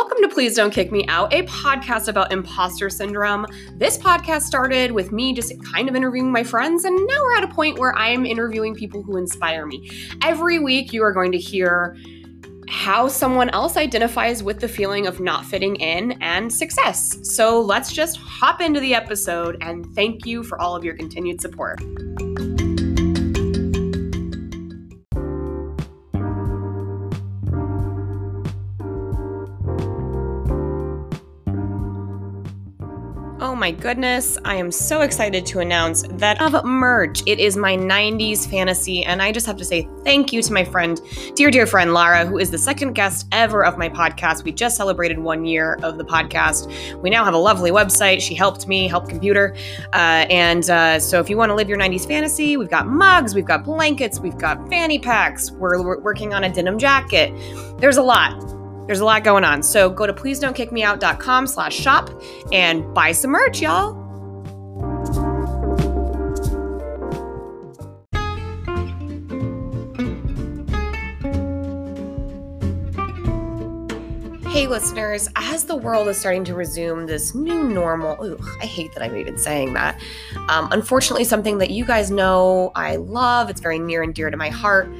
Welcome to Please Don't Kick Me Out, a podcast about imposter syndrome. This podcast started with me just kind of interviewing my friends, and now we're at a point where I'm interviewing people who inspire me. Every week, you are going to hear how someone else identifies with the feeling of not fitting in and success. So let's just hop into the episode, and thank you for all of your continued support. My goodness, I am so excited to announce that of merch. It is my 90s fantasy, and I just have to say thank you to my friend, dear, dear friend Lara, who is the second guest ever of my podcast. We just celebrated one year of the podcast. We now have a lovely website. She helped me, help computer. Uh, and uh, so if you want to live your 90s fantasy, we've got mugs, we've got blankets, we've got fanny packs, we're, we're working on a denim jacket. There's a lot. There's a lot going on. So go to please don't kick me out.com slash shop and buy some merch, y'all. Hey, listeners, as the world is starting to resume this new normal, ooh, I hate that I'm even saying that. Um, unfortunately, something that you guys know I love, it's very near and dear to my heart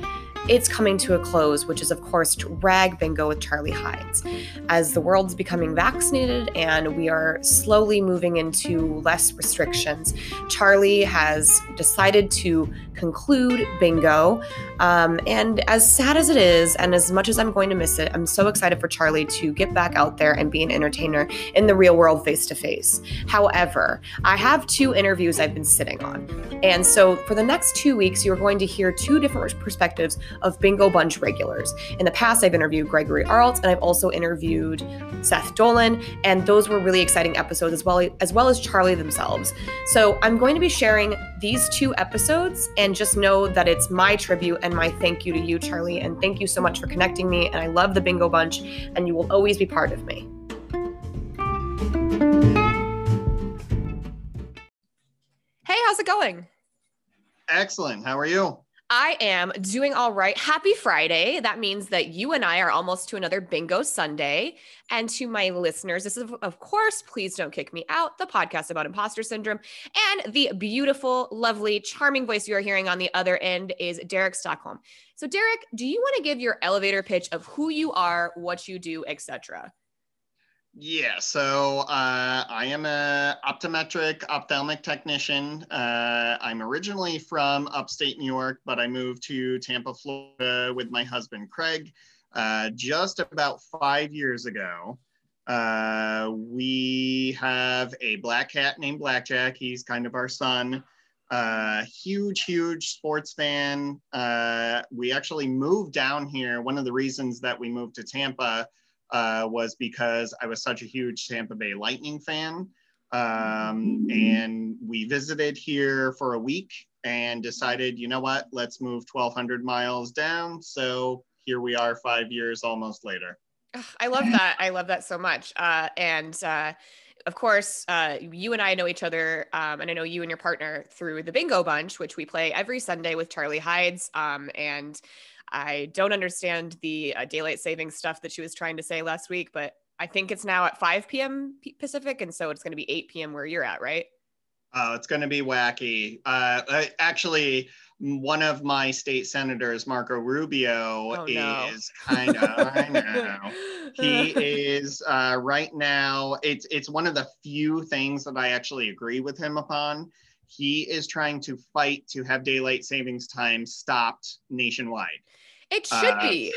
it's coming to a close, which is, of course, Drag Bingo with Charlie Hides. As the world's becoming vaccinated and we are slowly moving into less restrictions, Charlie has decided to conclude bingo. Um, and as sad as it is, and as much as I'm going to miss it, I'm so excited for Charlie to get back out there and be an entertainer in the real world face to face. However, I have two interviews I've been sitting on. And so for the next two weeks, you're going to hear two different perspectives of Bingo Bunch regulars. In the past, I've interviewed Gregory Arlt and I've also interviewed Seth Dolan, and those were really exciting episodes as well as well as Charlie themselves. So I'm going to be sharing these two episodes and just know that it's my tribute and my thank you to you, Charlie. And thank you so much for connecting me. And I love the Bingo Bunch, and you will always be part of me. Hey, how's it going? Excellent. How are you? I am doing all right. Happy Friday. That means that you and I are almost to another bingo Sunday. And to my listeners, this is, of course, please don't kick me out, the podcast about imposter syndrome. And the beautiful, lovely, charming voice you are hearing on the other end is Derek Stockholm. So, Derek, do you want to give your elevator pitch of who you are, what you do, etc.? Yeah, so uh, I am a optometric ophthalmic technician. Uh, I'm originally from upstate New York, but I moved to Tampa, Florida with my husband Craig uh, just about five years ago. Uh, we have a black cat named Blackjack. He's kind of our son. Uh, huge, huge sports fan. Uh, we actually moved down here. One of the reasons that we moved to Tampa uh, was because I was such a huge Tampa Bay Lightning fan. Um, and we visited here for a week and decided, you know what, let's move 1,200 miles down. So here we are five years almost later. I love that. I love that so much. Uh, and uh, of course, uh, you and I know each other, um, and I know you and your partner through the Bingo Bunch, which we play every Sunday with Charlie Hides. Um, and I don't understand the uh, daylight saving stuff that she was trying to say last week, but I think it's now at 5 p.m. Pacific. And so it's going to be 8 p.m. where you're at, right? Oh, it's going to be wacky. Uh, actually, one of my state senators, Marco Rubio, oh, no. is kind of, I know. He is uh, right now, it's, it's one of the few things that I actually agree with him upon. He is trying to fight to have daylight savings time stopped nationwide. It should uh, be.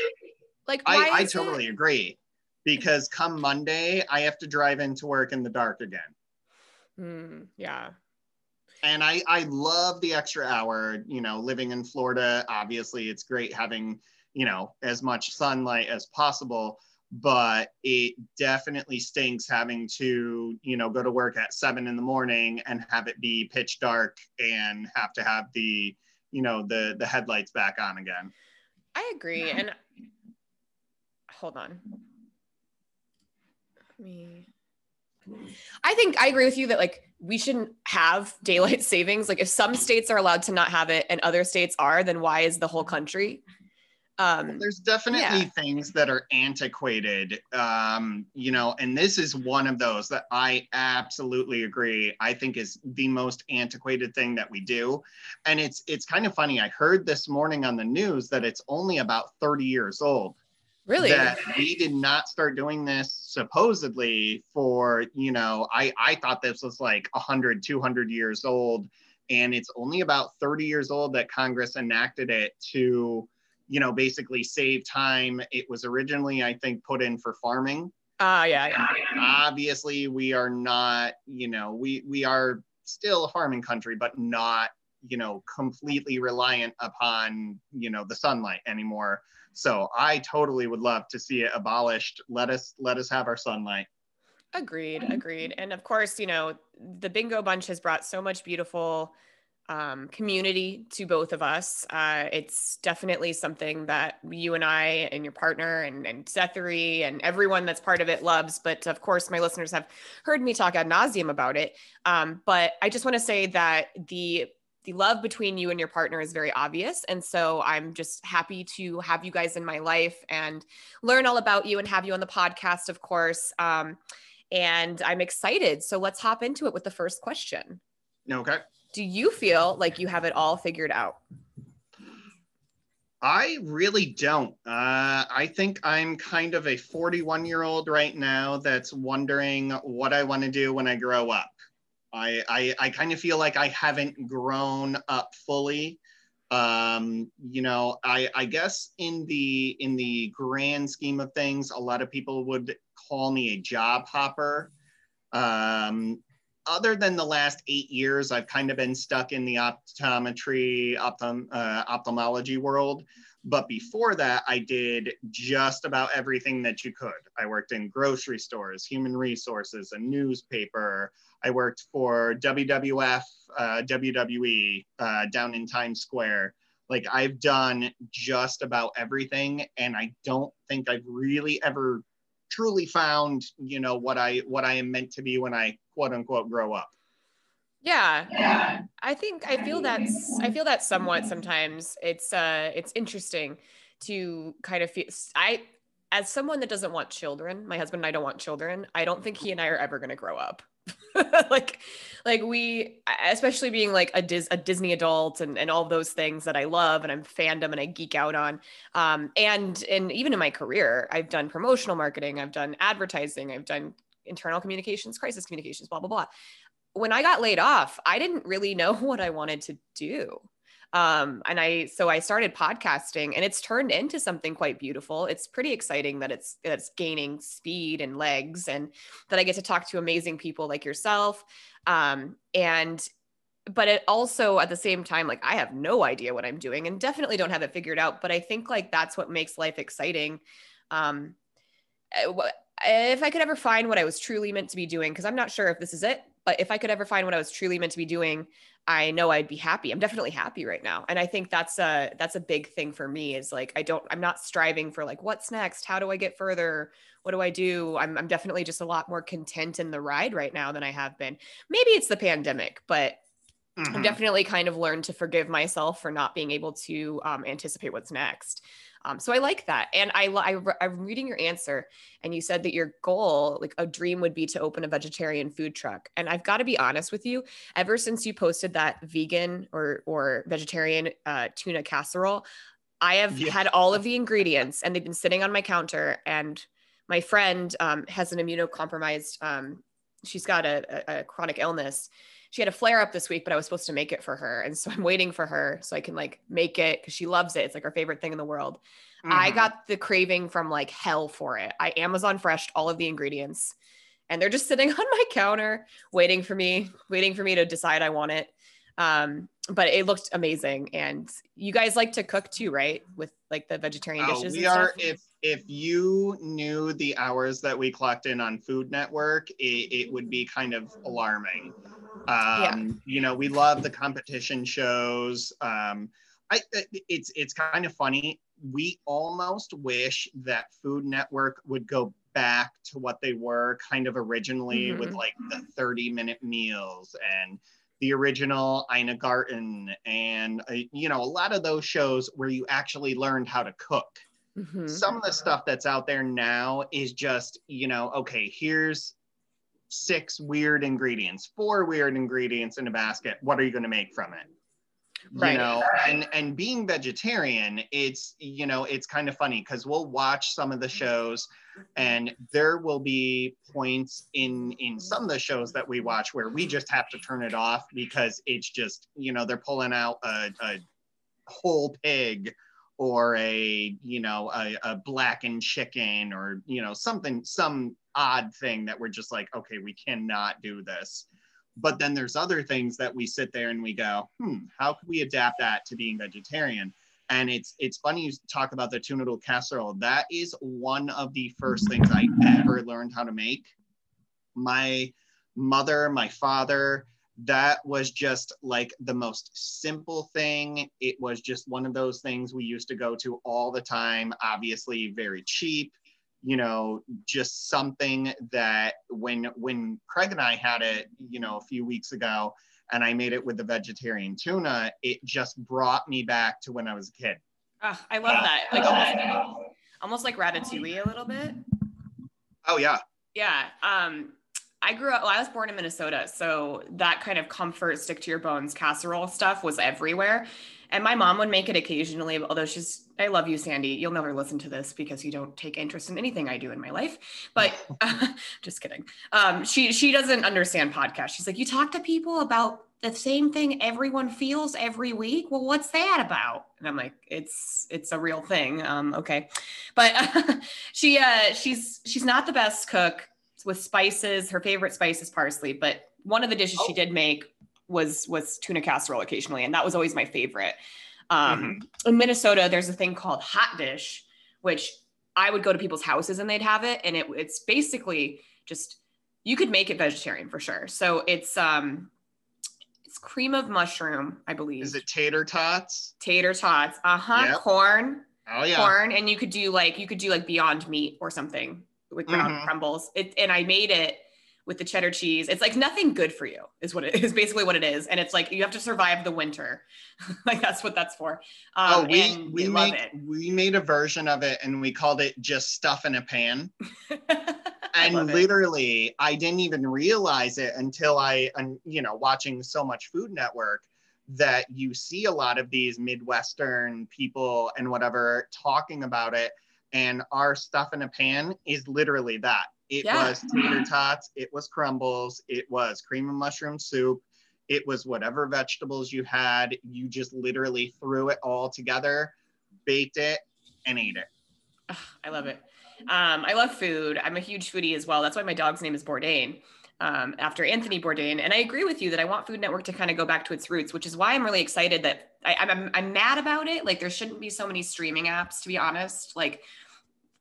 Like, I, I totally it? agree because come Monday, I have to drive into work in the dark again. Mm, yeah. And I, I love the extra hour, you know, living in Florida. Obviously, it's great having, you know, as much sunlight as possible, but it definitely stinks having to, you know, go to work at seven in the morning and have it be pitch dark and have to have the, you know, the the headlights back on again. I agree. And hold on. Me. I think I agree with you that like we shouldn't have daylight savings. Like if some states are allowed to not have it and other states are, then why is the whole country? Um, There's definitely yeah. things that are antiquated, um, you know, and this is one of those that I absolutely agree. I think is the most antiquated thing that we do, and it's it's kind of funny. I heard this morning on the news that it's only about 30 years old. Really? That we did not start doing this supposedly for, you know, I, I thought this was like 100, 200 years old. And it's only about 30 years old that Congress enacted it to, you know, basically save time. It was originally, I think, put in for farming. Ah, uh, yeah, yeah. Obviously, we are not, you know, we we are still a farming country, but not, you know, completely reliant upon, you know, the sunlight anymore. So I totally would love to see it abolished. Let us let us have our sunlight. Agreed, agreed. And of course, you know, the Bingo Bunch has brought so much beautiful um, community to both of us. Uh, it's definitely something that you and I and your partner and, and Sethery and everyone that's part of it loves. But of course, my listeners have heard me talk ad nauseum about it. Um, but I just want to say that the the love between you and your partner is very obvious. And so I'm just happy to have you guys in my life and learn all about you and have you on the podcast, of course. Um, and I'm excited. So let's hop into it with the first question. Okay. Do you feel like you have it all figured out? I really don't. Uh, I think I'm kind of a 41 year old right now that's wondering what I want to do when I grow up. I, I, I kind of feel like I haven't grown up fully. Um, you know, I, I guess in the in the grand scheme of things, a lot of people would call me a job hopper. Um, other than the last eight years, I've kind of been stuck in the optometry, optom, uh, ophthalmology world. But before that, I did just about everything that you could. I worked in grocery stores, human resources, a newspaper, I worked for WWF, uh, WWE uh, down in Times Square. Like I've done just about everything, and I don't think I've really ever truly found, you know, what I what I am meant to be when I quote unquote grow up. Yeah. I think I feel that's I feel that somewhat sometimes. It's uh it's interesting to kind of feel I as someone that doesn't want children, my husband and I don't want children. I don't think he and I are ever going to grow up. like like we especially being like a Dis, a Disney adult and and all those things that I love and I'm fandom and I geek out on um and and even in my career I've done promotional marketing I've done advertising I've done internal communications crisis communications blah blah blah when I got laid off I didn't really know what I wanted to do um, and I so I started podcasting and it's turned into something quite beautiful. It's pretty exciting that it's it's gaining speed and legs and that I get to talk to amazing people like yourself. Um, and but it also at the same time like I have no idea what I'm doing and definitely don't have it figured out, but I think like that's what makes life exciting. Um, eh, if I could ever find what I was truly meant to be doing, because I'm not sure if this is it, but if I could ever find what I was truly meant to be doing, I know I'd be happy. I'm definitely happy right now. And I think that's a that's a big thing for me is like I don't I'm not striving for like what's next? How do I get further? What do I do? I'm I'm definitely just a lot more content in the ride right now than I have been. Maybe it's the pandemic, but mm-hmm. I've definitely kind of learned to forgive myself for not being able to um, anticipate what's next. Um, so I like that. And I, I, I'm reading your answer and you said that your goal, like a dream would be to open a vegetarian food truck. And I've got to be honest with you, ever since you posted that vegan or, or vegetarian uh, tuna casserole, I have yeah. had all of the ingredients and they've been sitting on my counter and my friend um, has an immunocompromised, um, she's got a, a, a chronic illness she had a flare up this week, but I was supposed to make it for her. And so I'm waiting for her so I can like make it because she loves it. It's like her favorite thing in the world. Mm-hmm. I got the craving from like hell for it. I Amazon freshed all of the ingredients and they're just sitting on my counter waiting for me, waiting for me to decide I want it. Um, but it looked amazing. And you guys like to cook too, right? With like the vegetarian oh, dishes. We are if if you knew the hours that we clocked in on Food Network, it, it would be kind of alarming. Um, yeah. You know, we love the competition shows. Um, I, it's it's kind of funny. We almost wish that Food Network would go back to what they were kind of originally mm-hmm. with like the 30 minute meals and the original Ina Garten, and uh, you know a lot of those shows where you actually learned how to cook. Mm-hmm. Some of the stuff that's out there now is just you know okay, here's six weird ingredients, four weird ingredients in a basket. What are you going to make from it? right. you know and and being vegetarian it's you know it's kind of funny because we'll watch some of the shows and there will be points in in some of the shows that we watch where we just have to turn it off because it's just you know they're pulling out a, a whole pig or a you know a, a blackened chicken or you know something some odd thing that we're just like okay we cannot do this but then there's other things that we sit there and we go, hmm, how could we adapt that to being vegetarian? And it's it's funny you talk about the tuna noodle casserole. That is one of the first things I ever learned how to make. My mother, my father, that was just like the most simple thing. It was just one of those things we used to go to all the time. Obviously, very cheap you know just something that when when craig and i had it you know a few weeks ago and i made it with the vegetarian tuna it just brought me back to when i was a kid oh, i love that like almost, almost like ratatouille a little bit oh yeah yeah um I grew up, well, I was born in Minnesota. So that kind of comfort, stick to your bones casserole stuff was everywhere. And my mom would make it occasionally, although she's, I love you, Sandy. You'll never listen to this because you don't take interest in anything I do in my life. But uh, just kidding. Um, she she doesn't understand podcasts. She's like, you talk to people about the same thing everyone feels every week. Well, what's that about? And I'm like, it's it's a real thing. Um, okay, but uh, she uh, she's she's not the best cook with spices. Her favorite spice is parsley, but one of the dishes oh. she did make was was tuna casserole occasionally, and that was always my favorite. Um, mm-hmm. In Minnesota, there's a thing called hot dish, which I would go to people's houses and they'd have it, and it, it's basically just you could make it vegetarian for sure. So it's um it's cream of mushroom, I believe. Is it tater tots? Tater tots. Uh huh. Yep. Corn. Oh yeah. Corn, and you could do like you could do like Beyond Meat or something with ground mm-hmm. crumbles. It, and I made it with the cheddar cheese. It's like nothing good for you is what it is basically what it is. And it's like you have to survive the winter. like that's what that's for. Um, oh, we we made we made a version of it and we called it just stuff in a pan. and literally, it. I didn't even realize it until I, you know, watching so much Food Network that you see a lot of these Midwestern people and whatever talking about it. And our stuff in a pan is literally that it yeah. was tater tots, it was crumbles, it was cream and mushroom soup, it was whatever vegetables you had. You just literally threw it all together, baked it, and ate it. I love it. Um, I love food. I'm a huge foodie as well. That's why my dog's name is Bourdain. Um, after Anthony Bourdain. And I agree with you that I want Food Network to kind of go back to its roots, which is why I'm really excited that I, I'm, I'm mad about it. Like there shouldn't be so many streaming apps, to be honest. Like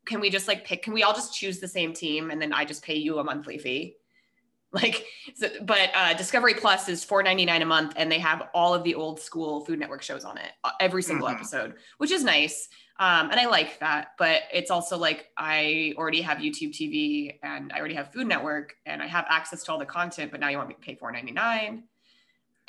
can we just like pick can we all just choose the same team and then i just pay you a monthly fee like so, but uh, discovery plus is 4.99 a month and they have all of the old school food network shows on it uh, every single mm-hmm. episode which is nice um, and i like that but it's also like i already have youtube tv and i already have food network and i have access to all the content but now you want me to pay 4.99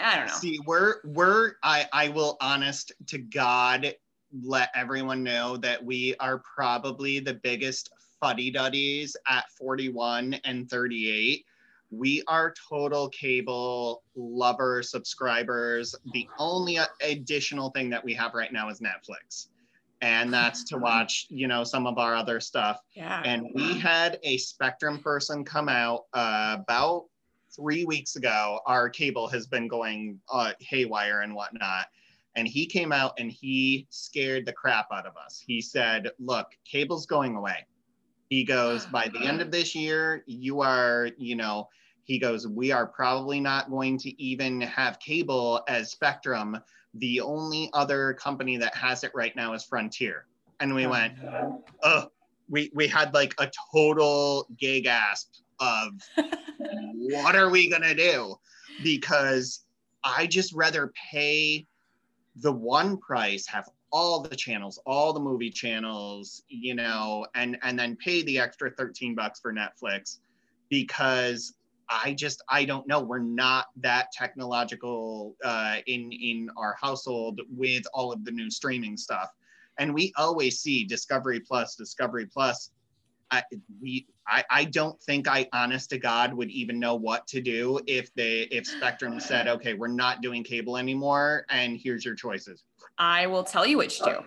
i don't know see we're we're i i will honest to god let everyone know that we are probably the biggest fuddy duddies at 41 and 38. We are total cable lover subscribers. The only additional thing that we have right now is Netflix. And that's to watch, you know, some of our other stuff. Yeah. And we had a Spectrum person come out uh, about three weeks ago. Our cable has been going uh, haywire and whatnot and he came out and he scared the crap out of us. He said, Look, cable's going away. He goes, By the end of this year, you are, you know, he goes, We are probably not going to even have cable as Spectrum. The only other company that has it right now is Frontier. And we went, Oh, we, we had like a total gay gasp of what are we going to do? Because I just rather pay the one price have all the channels all the movie channels you know and and then pay the extra 13 bucks for netflix because I just I don't know. We're not that technological uh, in in our household with all of the new streaming stuff, and we always see Discovery Plus, Discovery Plus. I, we I, I don't think I honest to God would even know what to do if they if Spectrum said, okay, we're not doing cable anymore, and here's your choices. I will tell you which to.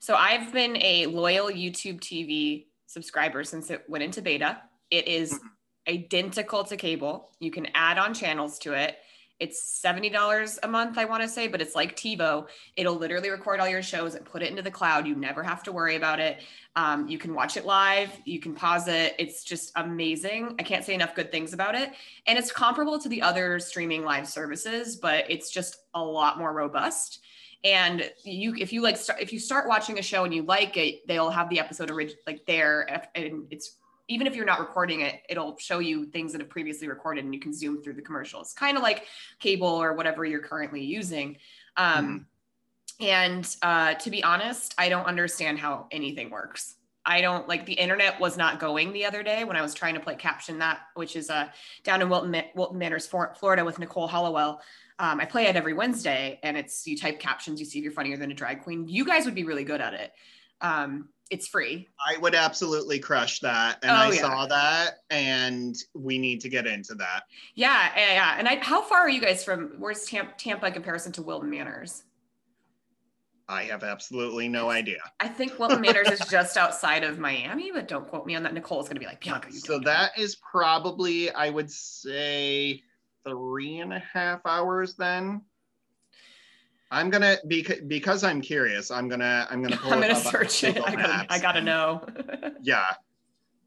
So I've been a loyal YouTube TV subscriber since it went into beta. It is mm-hmm. Identical to cable. You can add on channels to it. It's $70 a month, I want to say, but it's like TiVo. It'll literally record all your shows and put it into the cloud. You never have to worry about it. Um, you can watch it live, you can pause it. It's just amazing. I can't say enough good things about it. And it's comparable to the other streaming live services, but it's just a lot more robust and you if you like start, if you start watching a show and you like it they'll have the episode orig- like there and it's even if you're not recording it it'll show you things that have previously recorded and you can zoom through the commercials kind of like cable or whatever you're currently using um, mm-hmm. and uh, to be honest i don't understand how anything works I don't like the internet was not going the other day when I was trying to play caption that, which is uh, down in Wilton, Wilton Manors, Florida with Nicole Hollowell. Um, I play it every Wednesday, and it's you type captions, you see if you're funnier than a drag queen. You guys would be really good at it. Um, it's free. I would absolutely crush that, and oh, I yeah. saw that, and we need to get into that. Yeah, yeah, yeah. And I, how far are you guys from? Where's Tampa, Tampa in comparison to Wilton Manors? I have absolutely no idea. I think Wilton Manors is just outside of Miami, but don't quote me on that. Nicole's going to be like, Bianca, you So that is probably, I would say, three and a half hours then. I'm gonna because because I'm curious. I'm gonna I'm gonna I'm gonna search it. I gotta, I gotta know. yeah,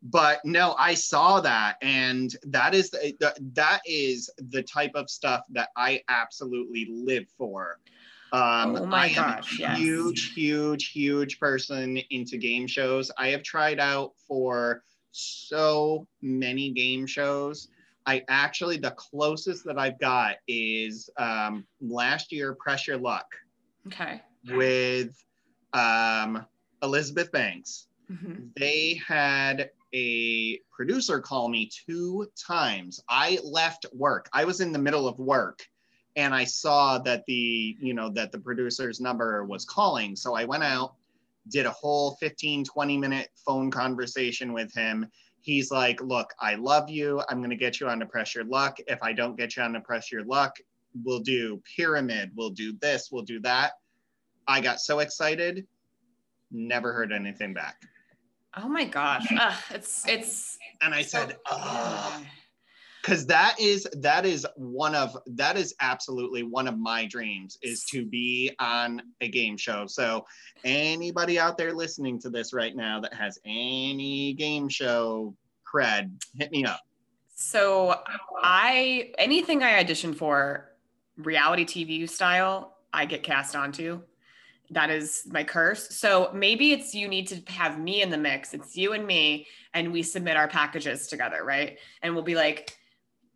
but no, I saw that, and that is the, that is the type of stuff that I absolutely live for. Um, oh my I gosh! Am a huge, yes. huge, huge person into game shows. I have tried out for so many game shows. I actually, the closest that I've got is um, last year, Press Your Luck. Okay. With um, Elizabeth Banks. Mm-hmm. They had a producer call me two times. I left work. I was in the middle of work and I saw that the, you know, that the producer's number was calling. So I went out, did a whole 15, 20 minute phone conversation with him he's like, look, I love you. I'm going to get you on to Press Your Luck. If I don't get you on to Press Your Luck, we'll do pyramid. We'll do this. We'll do that. I got so excited. Never heard anything back. Oh my gosh. Uh, it's, it's, and I so, said, oh because that is that is one of that is absolutely one of my dreams is to be on a game show so anybody out there listening to this right now that has any game show cred hit me up so i anything i audition for reality tv style i get cast onto that is my curse. So maybe it's you need to have me in the mix. It's you and me, and we submit our packages together, right? And we'll be like,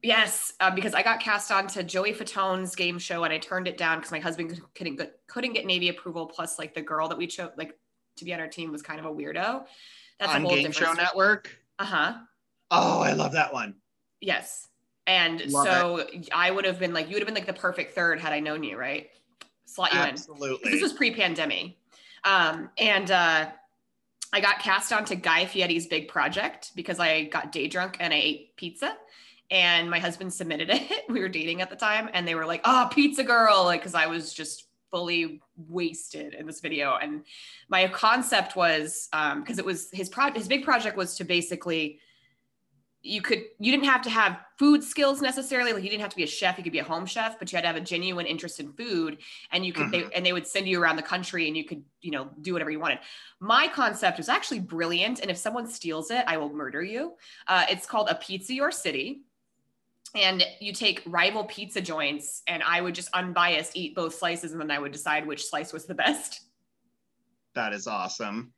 Yes, uh, because I got cast on to Joey Fatone's game show and I turned it down because my husband couldn't get, couldn't get Navy approval. Plus, like the girl that we chose, like to be on our team, was kind of a weirdo. That's on a whole Game Show Network. Uh huh. Oh, I love that one. Yes, and love so it. I would have been like, you would have been like the perfect third had I known you, right? Slot you Absolutely. in. Absolutely. This was pre-pandemic, um, and uh, I got cast on to Guy Fieri's big project because I got day drunk and I ate pizza and my husband submitted it. we were dating at the time, and they were like, "Oh, pizza girl!" Like, because I was just fully wasted in this video. And my concept was because um, it was his pro his big project was to basically you could you didn't have to have food skills necessarily like you didn't have to be a chef you could be a home chef but you had to have a genuine interest in food and you could mm-hmm. they, and they would send you around the country and you could you know do whatever you wanted my concept was actually brilliant and if someone steals it i will murder you uh, it's called a pizza your city and you take rival pizza joints and i would just unbiased eat both slices and then i would decide which slice was the best. That is awesome.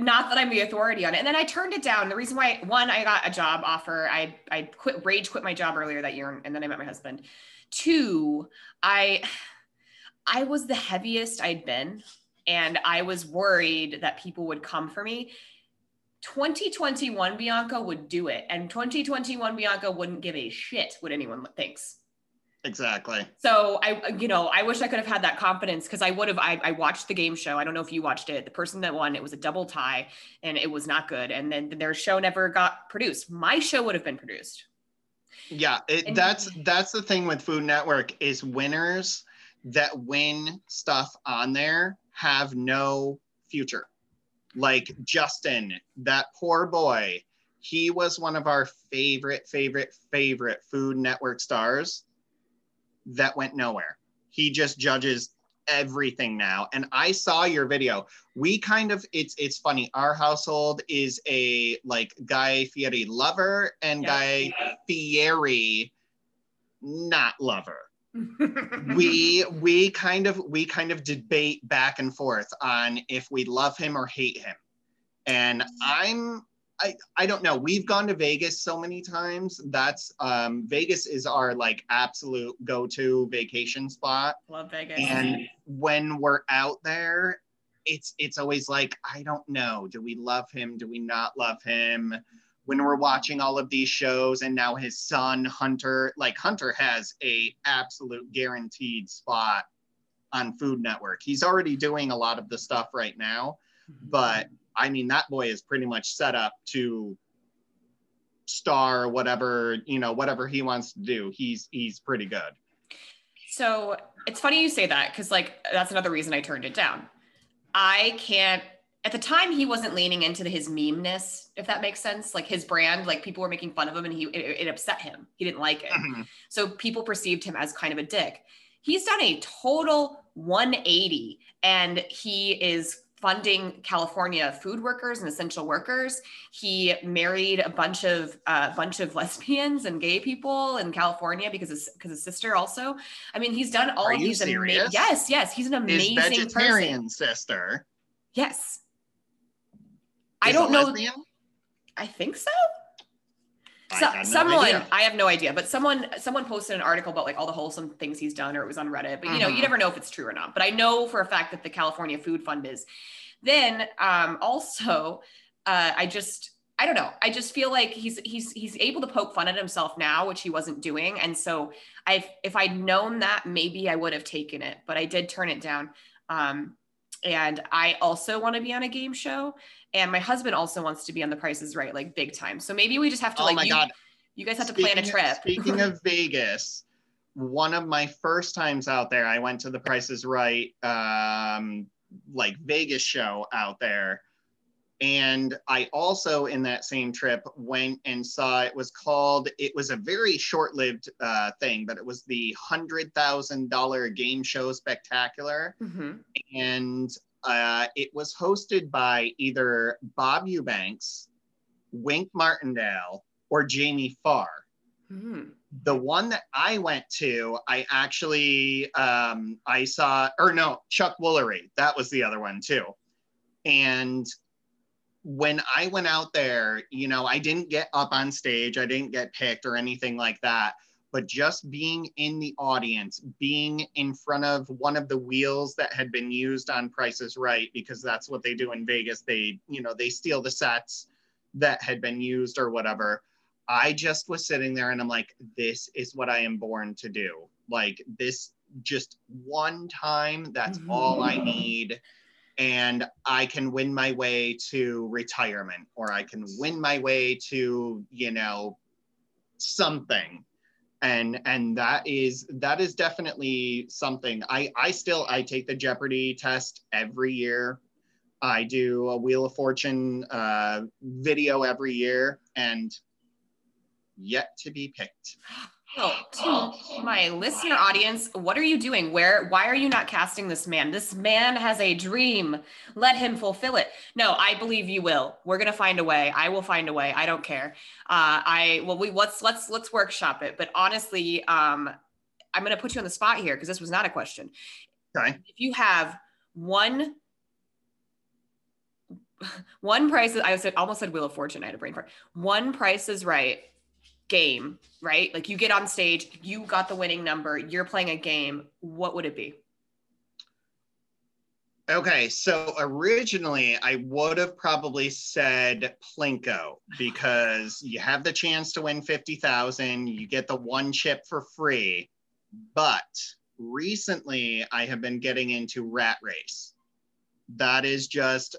Not that i'm the authority on it. And then i turned it down. The reason why one i got a job offer. I i quit rage quit my job earlier that year and then i met my husband. Two i i was the heaviest i'd been and i was worried that people would come for me 2021 Bianca would do it, and 2021 Bianca wouldn't give a shit what anyone thinks. Exactly. So I, you know, I wish I could have had that confidence because I would have. I, I watched the game show. I don't know if you watched it. The person that won, it was a double tie, and it was not good. And then their show never got produced. My show would have been produced. Yeah, it, And- that's that's the thing with Food Network is winners that win stuff on there have no future. Like Justin, that poor boy, he was one of our favorite, favorite, favorite Food Network stars that went nowhere. He just judges everything now. And I saw your video. We kind of it's it's funny. Our household is a like Guy Fieri lover and Yeah. Guy Fieri not lover. We we kind of we kind of debate back and forth on if we love him or hate him. And I'm I, I don't know. We've gone to Vegas so many times. That's um, Vegas is our like absolute go-to vacation spot. Love Vegas. And when we're out there, it's it's always like I don't know. Do we love him? Do we not love him? When we're watching all of these shows, and now his son Hunter, like Hunter has a absolute guaranteed spot on Food Network. He's already doing a lot of the stuff right now, mm-hmm. but I mean that boy is pretty much set up to star whatever you know whatever he wants to do. He's he's pretty good. So it's funny you say that because, like, that's another reason I turned it down. I can't. At the time, he wasn't leaning into his meme-ness, if that makes sense. Like his brand, like people were making fun of him, and he it, it upset him. He didn't like it. Mhm. So people perceived him as kind of a dick. He's done a total 180 and he is funding California food workers and essential workers. He married a bunch of a uh, bunch of lesbians and gay people in California because his because his sister also. I mean, he's done all Are of these amazing. Yes, yes, he's an His amazing vegetarian person. sister. Yes. I don't know. lesbian? I think so. So, had no someone idea. I have no idea, but someone someone posted an article about like all the wholesome things he's done, or it was on Reddit. But you know, you Mhm. never know if it's true or not. But I know for a fact that the California Food Fund is. Then um, also, uh, I just I don't know. I just feel like he's he's he's able to poke fun at himself now, which he wasn't doing. And so I if I'd known that, maybe I would have taken it, but I did turn it down. Um, and I also want to be on a game show, and my husband also wants to be on The Price Is Right, like big time. So maybe we just have to Oh like my you, god! you guys have to plan a Speaking- trip. Speaking of Vegas, one of my first times out there, I went to the Price is Right, um, like Vegas show out there. And I also, in that same trip, went and saw it was called, it was a very short lived uh, thing, but it was the $100,000 game show spectacular. Mhm. And uh, it was hosted by either Bob Eubanks, Wink Martindale, or Jamie Farr Mhm. the one that I went to, I actually um, I saw, or no, Chuck Woolery. That was the other one too. And when I went out there, you know, I didn't get up on stage, I didn't get picked or anything like that. But just being in the audience, being in front of one of the wheels that had been used on Price is Right, because that's what they do in Vegas. They, you know, they steal the sets that had been used or whatever. I just was sitting there and I'm like, this is what I am born to do. Like this just one time, that's all I mm-hmm. need. And I can win my way to retirement or I can win my way to, you know, something. And and that is that is definitely something. I I still I take the Jeopardy test every year. I do a Wheel of Fortune uh, video every year, and yet to be picked. So, to my listener audience, what are you doing? Where, why are you not casting this man? This man has a dream. Let him fulfill it. No, I believe you will. We're gonna find a way. I will find a way. I don't care. Uh, I well, we let's let's let's workshop it. But honestly, um, I'm gonna put you on the spot here because this was not a question. Okay. If you have one. One price, I said almost said Wheel of Fortune. I had a brain fart. One price is right game, right? Like you get on stage, you got the winning number, you're playing a game. What would it be? Okay, so originally I would have probably said Plinko because you have the chance to win 50,000, you get the one chip for free. But recently I have been getting into Rat Race. That is just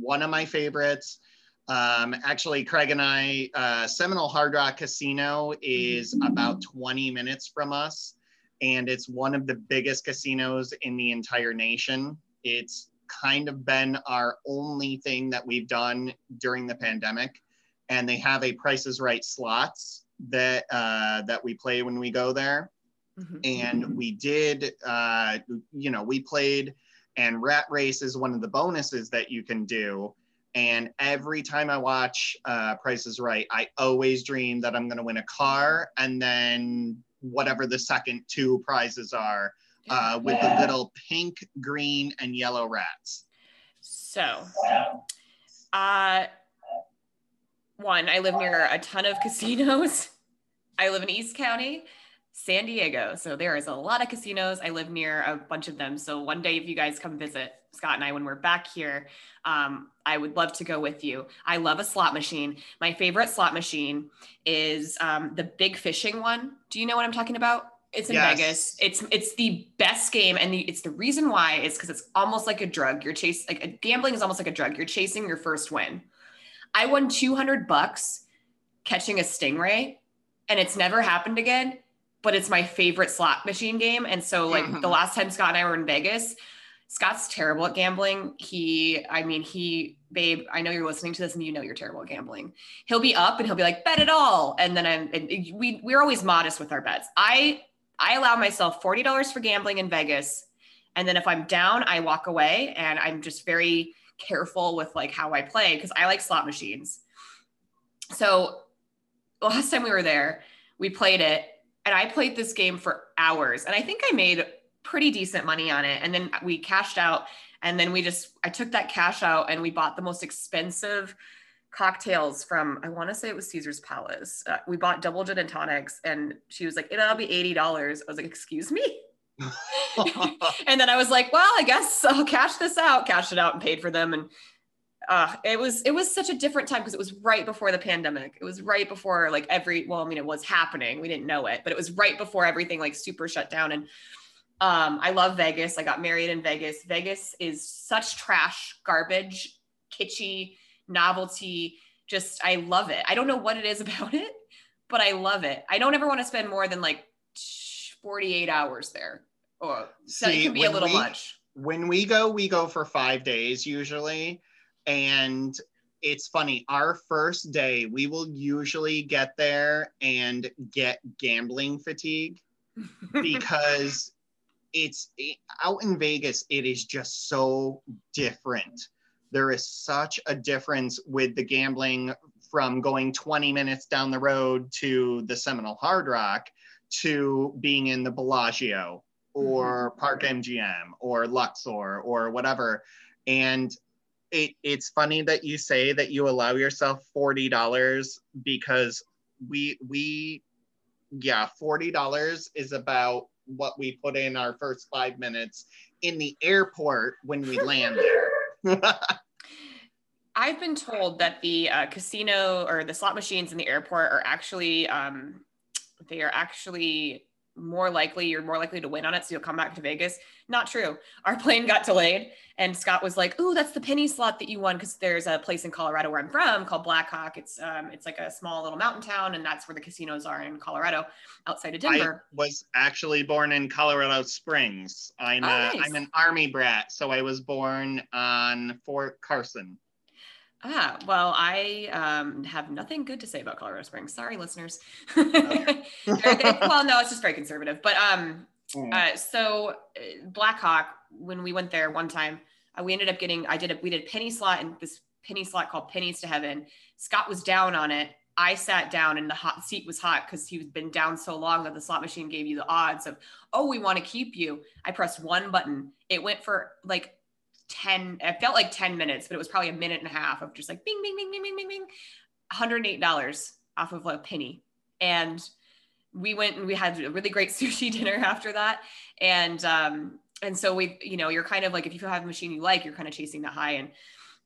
one of my favorites. Um, actually, Craig and I, uh, Seminole Hard Rock Casino is about 20 minutes from us, and it's one of the biggest casinos in the entire nation. It's kind of been our only thing that we've done during the pandemic, and they have a Prices Right slots that uh, that we play when we go there. Mm-hmm. And we did, uh, you know, we played, and Rat Race is one of the bonuses that you can do and every time I watch uh, Price is Right, I always dream that I'm going to win a car and then whatever the second two prizes are uh, with the little pink, green, and yellow rats. So, uh, one, I live near a ton of casinos. I live in East County. San Diego. So there is a lot of casinos. I live near a bunch of them. So one day, if you guys come visit Scott and I when we're back here, um, I would love to go with you. I love a slot machine. My favorite slot machine is um, the big fishing one. Do you know what I'm talking about? It's in yes. Vegas. It's it's the best game, and the, it's the reason why is because it's almost like a drug. You're chasing like gambling is almost like a drug. You're chasing your first win. I won 200 bucks catching a stingray, and it's never happened again but it's my favorite slot machine game. And so, like mm-hmm. the last time Scott and I were in Vegas, Scott's terrible at gambling. He, I mean, he, babe, I know you're listening to this and you know you're terrible at gambling. He'll be up and he'll be like, bet it all. And then I'm, and we, we're always modest with our bets. I, I allow myself $40 for gambling in Vegas. And then if I'm down, I walk away and I'm just very careful with like how I play because I like slot machines. So last time we were there, we played it and I played this game for hours and I think I made pretty decent money on it. And then we cashed out and then we just, I took that cash out and we bought the most expensive cocktails from, I want to say it was Caesar's Palace. Uh, we bought double gin and tonics and she was like, it'll be $80. I was like, excuse me. and then I was like, well, I guess I'll cash this out, cashed it out and paid for them. And uh, it was it was such a different time because it was right before the pandemic. It was right before like every well, I mean, it was happening. We didn't know it, but it was right before everything like super shut down. And um, I love Vegas. I got married in Vegas. Vegas is such trash, garbage, kitschy, novelty. Just I love it. I don't know what it is about it, but I love it. I don't ever want to spend more than like 48 hours there. Or so it can be a little we, much. When we go, we go for five days usually and it's funny, our first day, we will usually get there and get gambling fatigue because it's it, out in Vegas, it is just so different. There is such a difference with the gambling from going 20 minutes down the road to the Seminole Hard Rock to being in the Bellagio or mm-hmm. Park MGM or Luxor or whatever. And it, it's funny that you say that you allow yourself $40 because we we yeah $40 is about what we put in our first five minutes in the airport when we land there. I've been told that the uh, casino or the slot machines in the airport are actually um, they are actually more likely you're more likely to win on it so you'll come back to vegas. Not true. Our plane got delayed and scott was like oh that's the penny slot that you won because there's a place in colorado where i'm from called blackhawk. It's um it's like a small little mountain town and that's where the casinos are in colorado outside of denver. I was actually born in colorado springs. I'm oh, a, nice. i'm an army brat so i was born on fort carson Ah, well, I um, have nothing good to say about Colorado Springs. Sorry, listeners. Okay. well, no, it's just very conservative. But um, mm. uh, so uh, Blackhawk, when we went there one time, uh, we ended up getting. I did a we did a penny slot and this penny slot called Pennies to Heaven. Scott was down on it. I sat down and the hot seat was hot because he's been down so long that the slot machine gave you the odds of, oh, we want to keep you. I pressed one button. It went for like 10, it felt like 10 minutes, but it was probably a minute and a half of just like bing, bing, bing, bing, bing, bing, bing, $108 off of a penny. And we went and we had a really great sushi dinner after that. And um, and so we, you know, you're kind of like if you have a machine you like, you're kind of chasing the high. And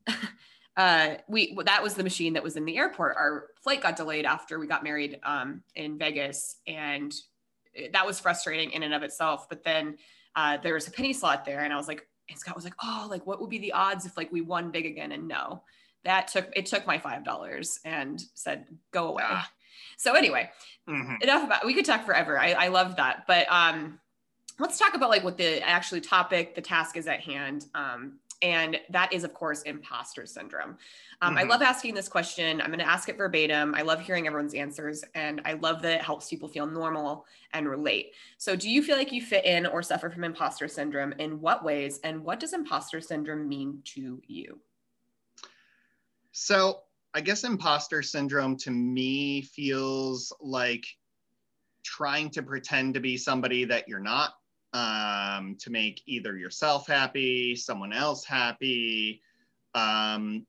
uh, we that was the machine that was in the airport. Our flight got delayed after we got married um, in Vegas, and that was frustrating in and of itself. But then uh, there was a penny slot there, and I was like, and Scott was like, oh, like what would be the odds if like we won big again? And no, that took it took my five dollars and said go away. Ah. So anyway, mm-hmm. enough about. We could talk forever. I, I love that, but um, let's talk about like what the actually topic, the task is at hand. Um, and that is, of course, imposter syndrome. Um, mm-hmm. I love asking this question. I'm going to ask it verbatim. I love hearing everyone's answers, and I love that it helps people feel normal and relate. So, do you feel like you fit in or suffer from imposter syndrome? In what ways? And what does imposter syndrome mean to you? So, I guess imposter syndrome to me feels like trying to pretend to be somebody that you're not um, to make either yourself happy, someone else happy. Um,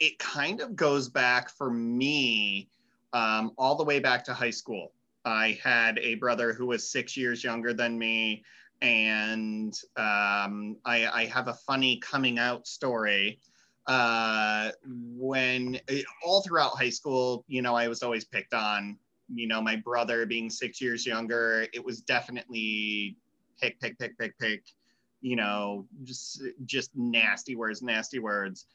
it kind of goes back for me um, all the way back to high school. I had a brother who was six years younger than me, and um, I, I, have a funny coming out story. Uh, when all throughout high school, you know, I was always picked on you know, my brother being six years younger, it was definitely pick, pick, pick, pick, pick, you know, just just nasty words, nasty words.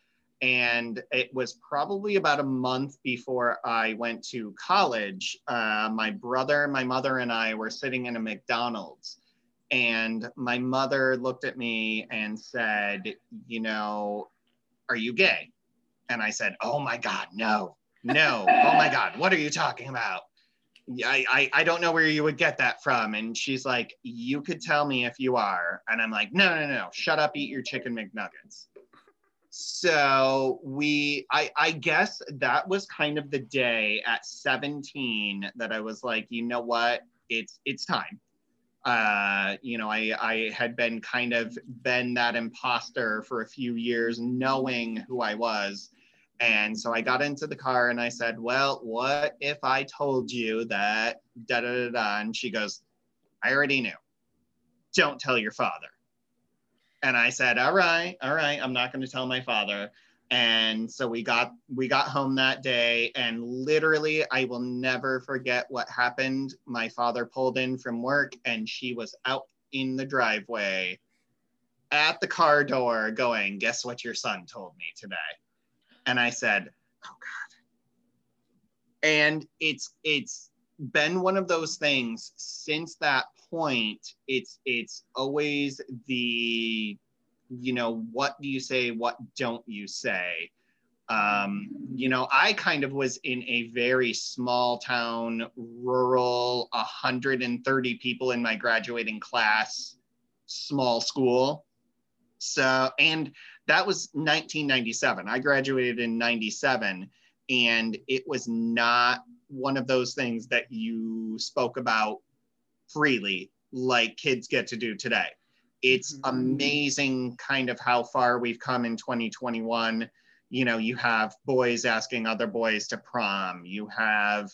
And it was probably about a month before I went to college. Uh, my brother, my mother, and I were sitting in a McDonald's. And my mother looked at me and said, You know, are you gay? And I said, Oh my God, no, no. oh my God, what are you talking about? I, I, I don't know where you would get that from. And she's like, you could tell me if you are. And I'm like, no, no, no, shut up, eat your chicken McNuggets. So we, I, I guess that was kind of the day at 17 that I was like, you know what, it's, it's time. Uh, you know, I, I had been kind of been that imposter for a few years, knowing who I was and so I got into the car and I said, Well, what if I told you that da da da da? And she goes, I already knew. Don't tell your father. And I said, All right, all right, I'm not going to tell my father. And so we got we got home that day and literally I will never forget what happened. My father pulled in from work and she was out in the driveway at the car door going, Guess what your son told me today? And I said, "Oh God." And it's it's been one of those things since that point. It's it's always the you know what do you say what don't you say um, you know i kind of was in a very small town rural 130 people in my graduating class small school so and that was 1997. I graduated in 97, and it was not one of those things that you spoke about freely like kids get to do today. It's mm-hmm. amazing kind of how far we've come in 2021. You know, you have boys asking other boys to prom, you have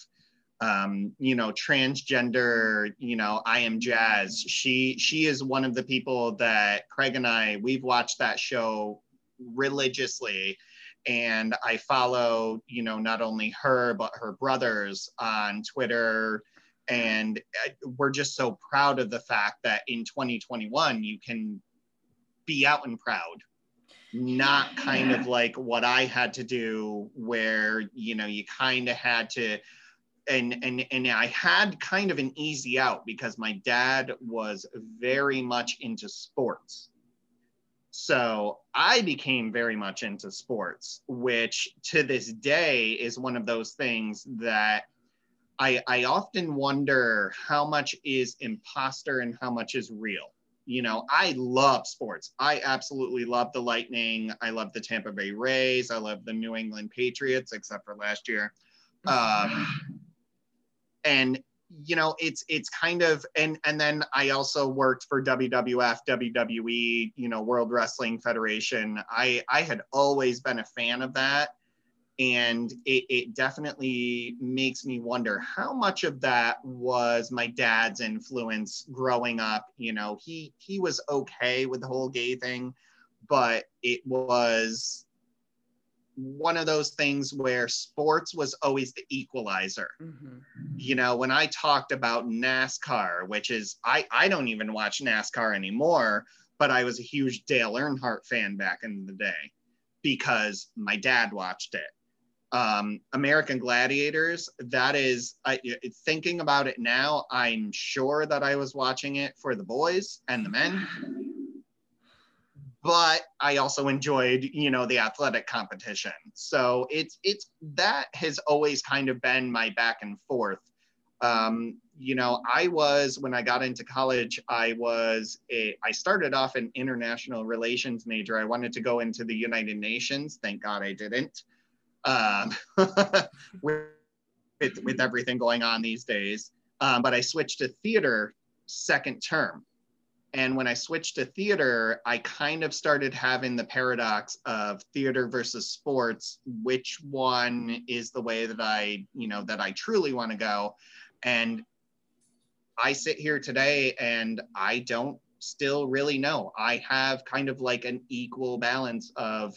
um, you know, transgender, you know, I am Jazz. She she is one of the people that Craig and I we've watched that show religiously. And I follow, you know, not only her but her brothers on Twitter. And uh, we're just so proud of the fact that in 2021 you can be out and proud. Not kind of like what I had to do where you know you kind of had to and and and I had kind of an easy out because my dad was very much into sports. So I became very much into sports, which to this day is one of those things that I, I often wonder how much is imposter and how much is real. You know, I love sports. I absolutely love the Lightning. I love the Tampa Bay Rays. I love the New England Patriots, except for last year. Um, and you know it's it's kind of and and then i also worked for wwf wwe you know world wrestling federation. I i had always been a fan of that. And it, it definitely makes me wonder how much of that was my dad's influence growing up. You know he he was okay with the whole gay thing but it was one of those things where sports was always the equalizer mm-hmm. you know when i talked about nascar which is i i don't even watch nascar anymore but i was a huge dale earnhardt fan back in the day because my dad watched it um, American Gladiators. That is, I, thinking about it now, I'm sure that I was watching it for the boys and the men. But I also enjoyed, you know, the athletic competition. So it's it's that has always kind of been my back and forth. Um, you know, I was when I got into college, I was a I started off an international relations major. I wanted to go into the United Nations. Thank God I didn't um, with, with everything going on these days. Um, but I switched to theater second term. And when I switched to theater, I kind of started having the paradox of theater versus sports. Which one is the way that I, you know, that I truly want to go? And I sit here today and I don't still really know. I have kind of like an equal balance of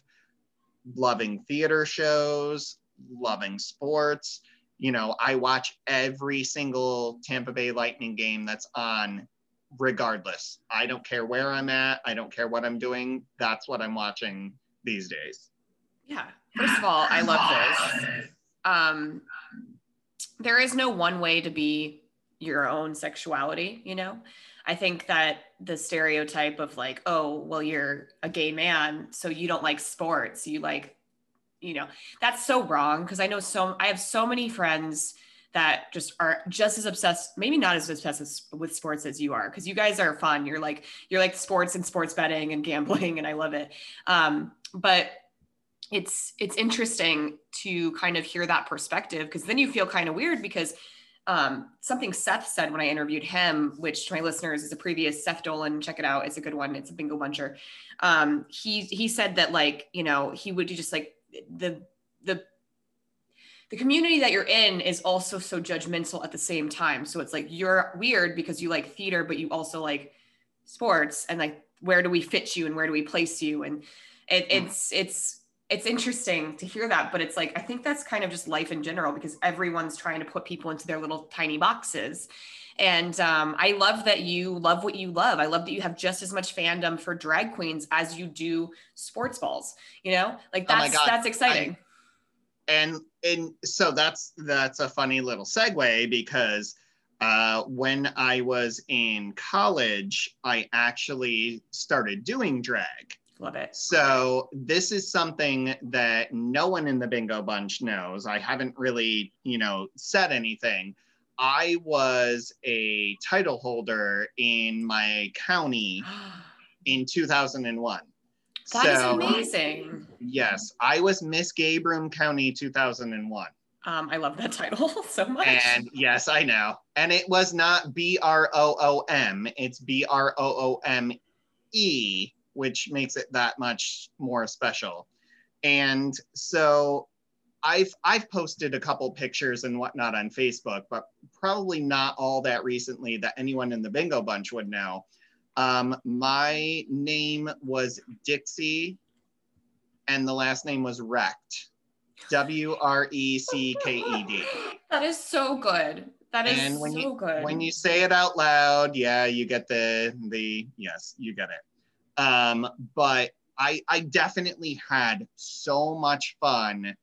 loving theater shows, loving sports. You know, I watch every single Tampa Bay Lightning game that's on, regardless. I don't care where I'm at, I don't care what I'm doing. That's what I'm watching these days. Yeah. First of all, I love this. Um, there is no one way to be your own sexuality, you know? I think that the stereotype of like, oh, well, you're a gay man, so you don't like sports. You like, you know, that's so wrong. Cause I know so, I have so many friends that just are just as obsessed, maybe not as obsessed with sports as you are. Cause you guys are fun. You're like, you're like sports and sports betting and gambling. And I love it. Um, but it's, it's interesting to kind of hear that perspective. Cause then you feel kind of weird because um, something Seth said when I interviewed him, which to my listeners is a previous Seth Dolan. Check it out; it's a good one. It's a bingo buncher. Um, he he said that like you know he would do just like the the the community that you're in is also so judgmental at the same time. So it's like you're weird because you like theater, but you also like sports, and like where do we fit you and where do we place you? And it, hmm. it's it's it's interesting to hear that, but it's like I think that's kind of just life in general because everyone's trying to put people into their little tiny boxes. And um, I love that you love what you love. I love that you have just as much fandom for drag queens as you do sports balls. You know, like oh that's oh that's exciting. I, and and so that's that's a funny little segue because uh, when I was in college, I actually started doing drag. Love it. So this is something that no one in the bingo bunch knows. I haven't really, you know, said anything. I was a title holder in my county in 2001. That so, is amazing. Yes, I was Miss Gay County 2001. Um, I love that title so much. And yes, I know. And it was not B R O O M, it's B R O O M E which makes it that much more special. And so I've I've posted a couple pictures and whatnot on Facebook, but probably not all that recently that anyone in the bingo bunch would know. Um, my name was Dixie, and the last name was Wrecked. W R E C K E D. That is so good. That is and when so you, good. When you say it out loud, yeah, you get the the yes, you get it. Um, but I, I definitely had so much fun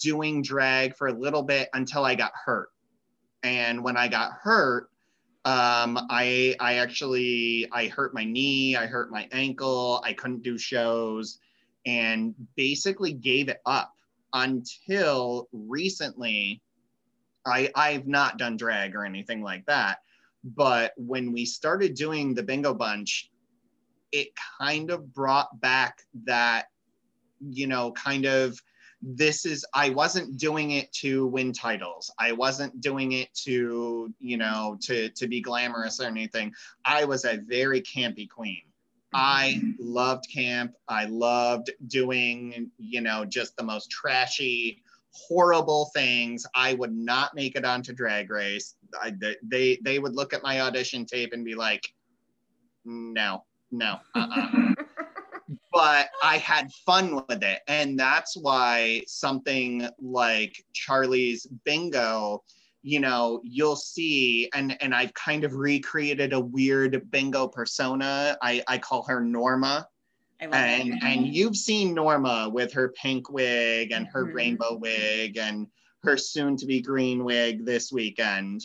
doing drag for a little bit until I got hurt. And when I got hurt, um, I I actually I hurt my knee, I hurt my ankle, I couldn't do shows, and basically gave it up until recently. I I've not done drag or anything like that, but when we started doing the Bingo Bunch, it kind of brought back that, you know, kind of this is I wasn't doing it to win titles. I wasn't doing it to, you know, to to be glamorous or anything. I was a very campy queen. I loved camp. I loved doing, you know, just the most trashy, horrible things. I would not make it onto Drag Race. I, they they would look at my audition tape and be like, no, no. Uh-uh. but I had fun with it, and that's why something like Charlie's Bingo you know you'll see and and i've kind of recreated a weird bingo persona i i call her norma and that. and you've seen norma with her pink wig and her mm-hmm. rainbow wig and her soon to be green wig this weekend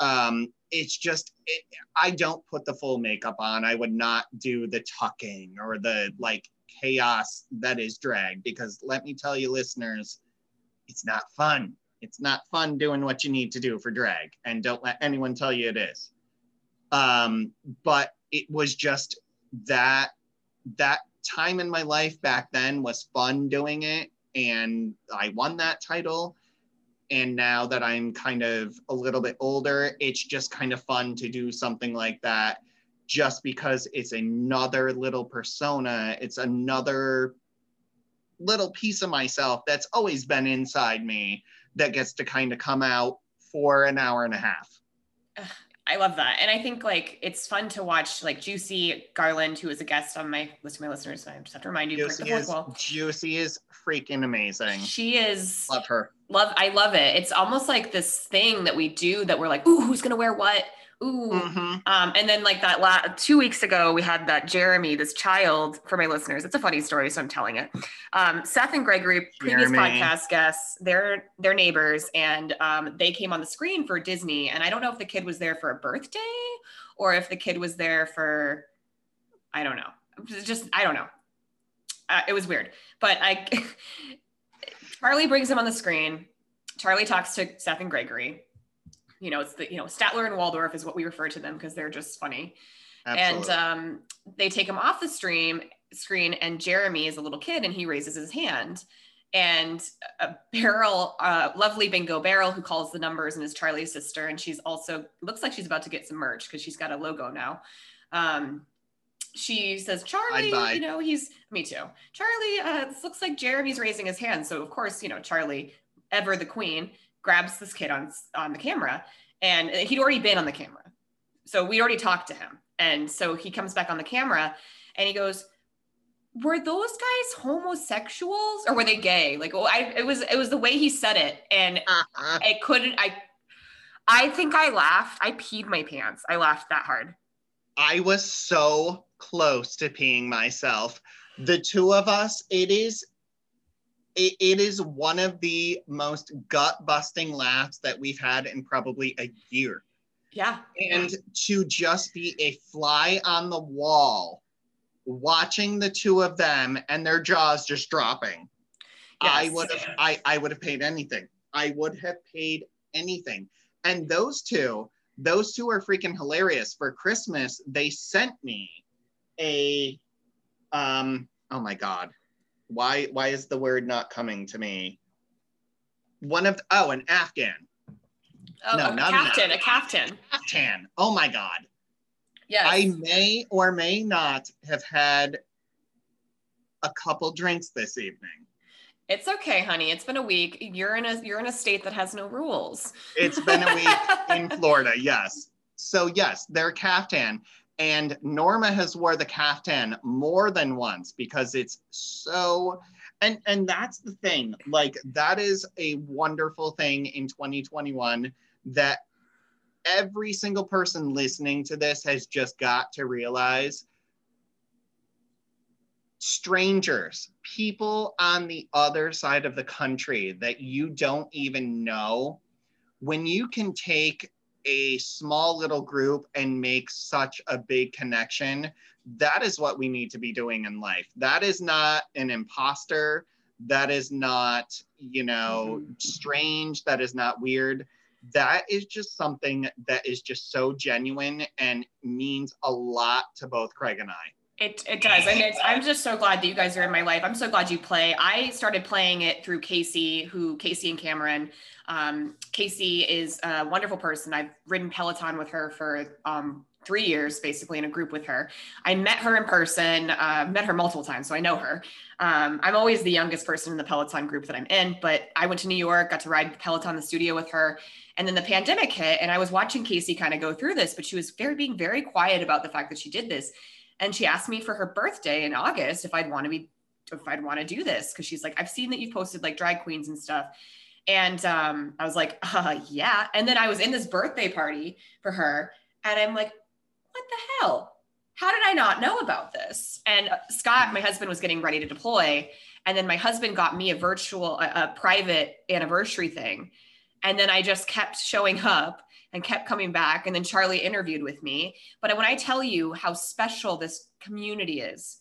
um it's just it, i don't put the full makeup on i would not do the tucking or the like chaos that is drag because let me tell you listeners it's not fun it's not fun doing what you need to do for drag, and don't let anyone tell you it is. Um, but it was just that that time in my life back then was fun doing it, and I won that title. And now that I'm kind of a little bit older, it's just kind of fun to do something like that just because it's another little persona. It's another little piece of myself that's always been inside me that gets to kind of come out for an hour and a half. I love that. And I think like it's fun to watch like Juicy Garland, who is a guest on my list of my listeners. I just have to remind you, Juicy is, well. Juicy is freaking amazing. She is love her. Love I love it. It's almost like this thing that we do that we're like, ooh, who's gonna wear what? Ooh. Mm-hmm. Um, and then like that la- two weeks ago, we had that Jeremy, this child for my listeners. It's a funny story, so I'm telling it. Um, Seth and Gregory, previous Jeremy. podcast guests, they're they're neighbors, and um, they came on the screen for Disney. And I don't know if the kid was there for a birthday or if the kid was there for, I don't know, just I don't know. Uh, it was weird, but I. Charlie brings him on the screen. Charlie talks to Seth and Gregory you know, it's the, you know, Statler and Waldorf is what we refer to them because they're just funny. Absolutely. And um, they take him off the stream screen and Jeremy is a little kid and he raises his hand and a Beryl, uh, lovely bingo barrel, who calls the numbers and is Charlie's sister. And she's also looks like she's about to get some merch because she's got a logo now. Um, she says, Charlie, you know, he's me too. Charlie, uh, this looks like Jeremy's raising his hand. So of course, you know, Charlie, ever the queen, grabs this kid on on the camera and he'd already been on the camera. So we already talked to him. And so he comes back on the camera and he goes were those guys homosexuals or were they gay? Like well, I, it was it was the way he said it and uh-huh. i couldn't i i think i laughed. I peed my pants. I laughed that hard. I was so close to peeing myself the two of us it is it, it is one of the most gut busting laughs that we've had in probably a year. Yeah. And to just be a fly on the wall watching the two of them and their jaws just dropping. Yes. I would have I, I would have paid anything. I would have paid anything. And those two, those two are freaking hilarious. For Christmas, they sent me a um oh my god why why is the word not coming to me? One of oh, an Afghan. Oh, no, a not captain, a captain. Captain. Oh my god. Yes. I may or may not have had a couple drinks this evening. It's okay, honey. It's been a week. You're in a you're in a state that has no rules. It's been a week in Florida, yes. So yes, they're caftan. And Norma has wore the caftan more than once because it's so and and that's the thing. Like that is a wonderful thing in 2021 that every single person listening to this has just got to realize strangers, people on the other side of the country that you don't even know, when you can take a small little group and make such a big connection, that is what we need to be doing in life. That is not an imposter. That is not, you know, mm-hmm. strange. That is not weird. That is just something that is just so genuine and means a lot to both Craig and I. It, it does. And it's, I'm just so glad that you guys are in my life. I'm so glad you play. I started playing it through Casey, who Casey and Cameron. Um, Casey is a wonderful person. I've ridden Peloton with her for um, three years basically in a group with her. I met her in person, uh, met her multiple times, so I know her. Um, I'm always the youngest person in the Peloton group that I'm in, but I went to New York, got to ride Peloton the studio with her. And then the pandemic hit, and I was watching Casey kind of go through this, but she was very being very quiet about the fact that she did this. And she asked me for her birthday in August if I'd want to be, if I'd want to do this, because she's like, I've seen that you've posted like drag queens and stuff. And um, I was like, uh, yeah. And then I was in this birthday party for her, and I'm like, what the hell? How did I not know about this? And uh, Scott, my husband, was getting ready to deploy. And then my husband got me a virtual, a, a private anniversary thing. And then I just kept showing up and kept coming back. And then Charlie interviewed with me. But when I tell you how special this community is,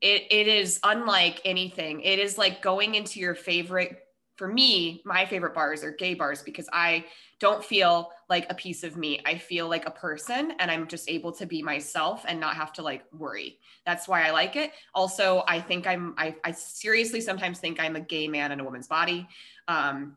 it, it is unlike anything. It is like going into your favorite for me, my favorite bars are gay bars because I don't feel like a piece of me. I feel like a person and I'm just able to be myself and not have to like worry. That's why I like it. Also, I think I'm, I, I seriously sometimes think I'm a gay man in a woman's body. Um,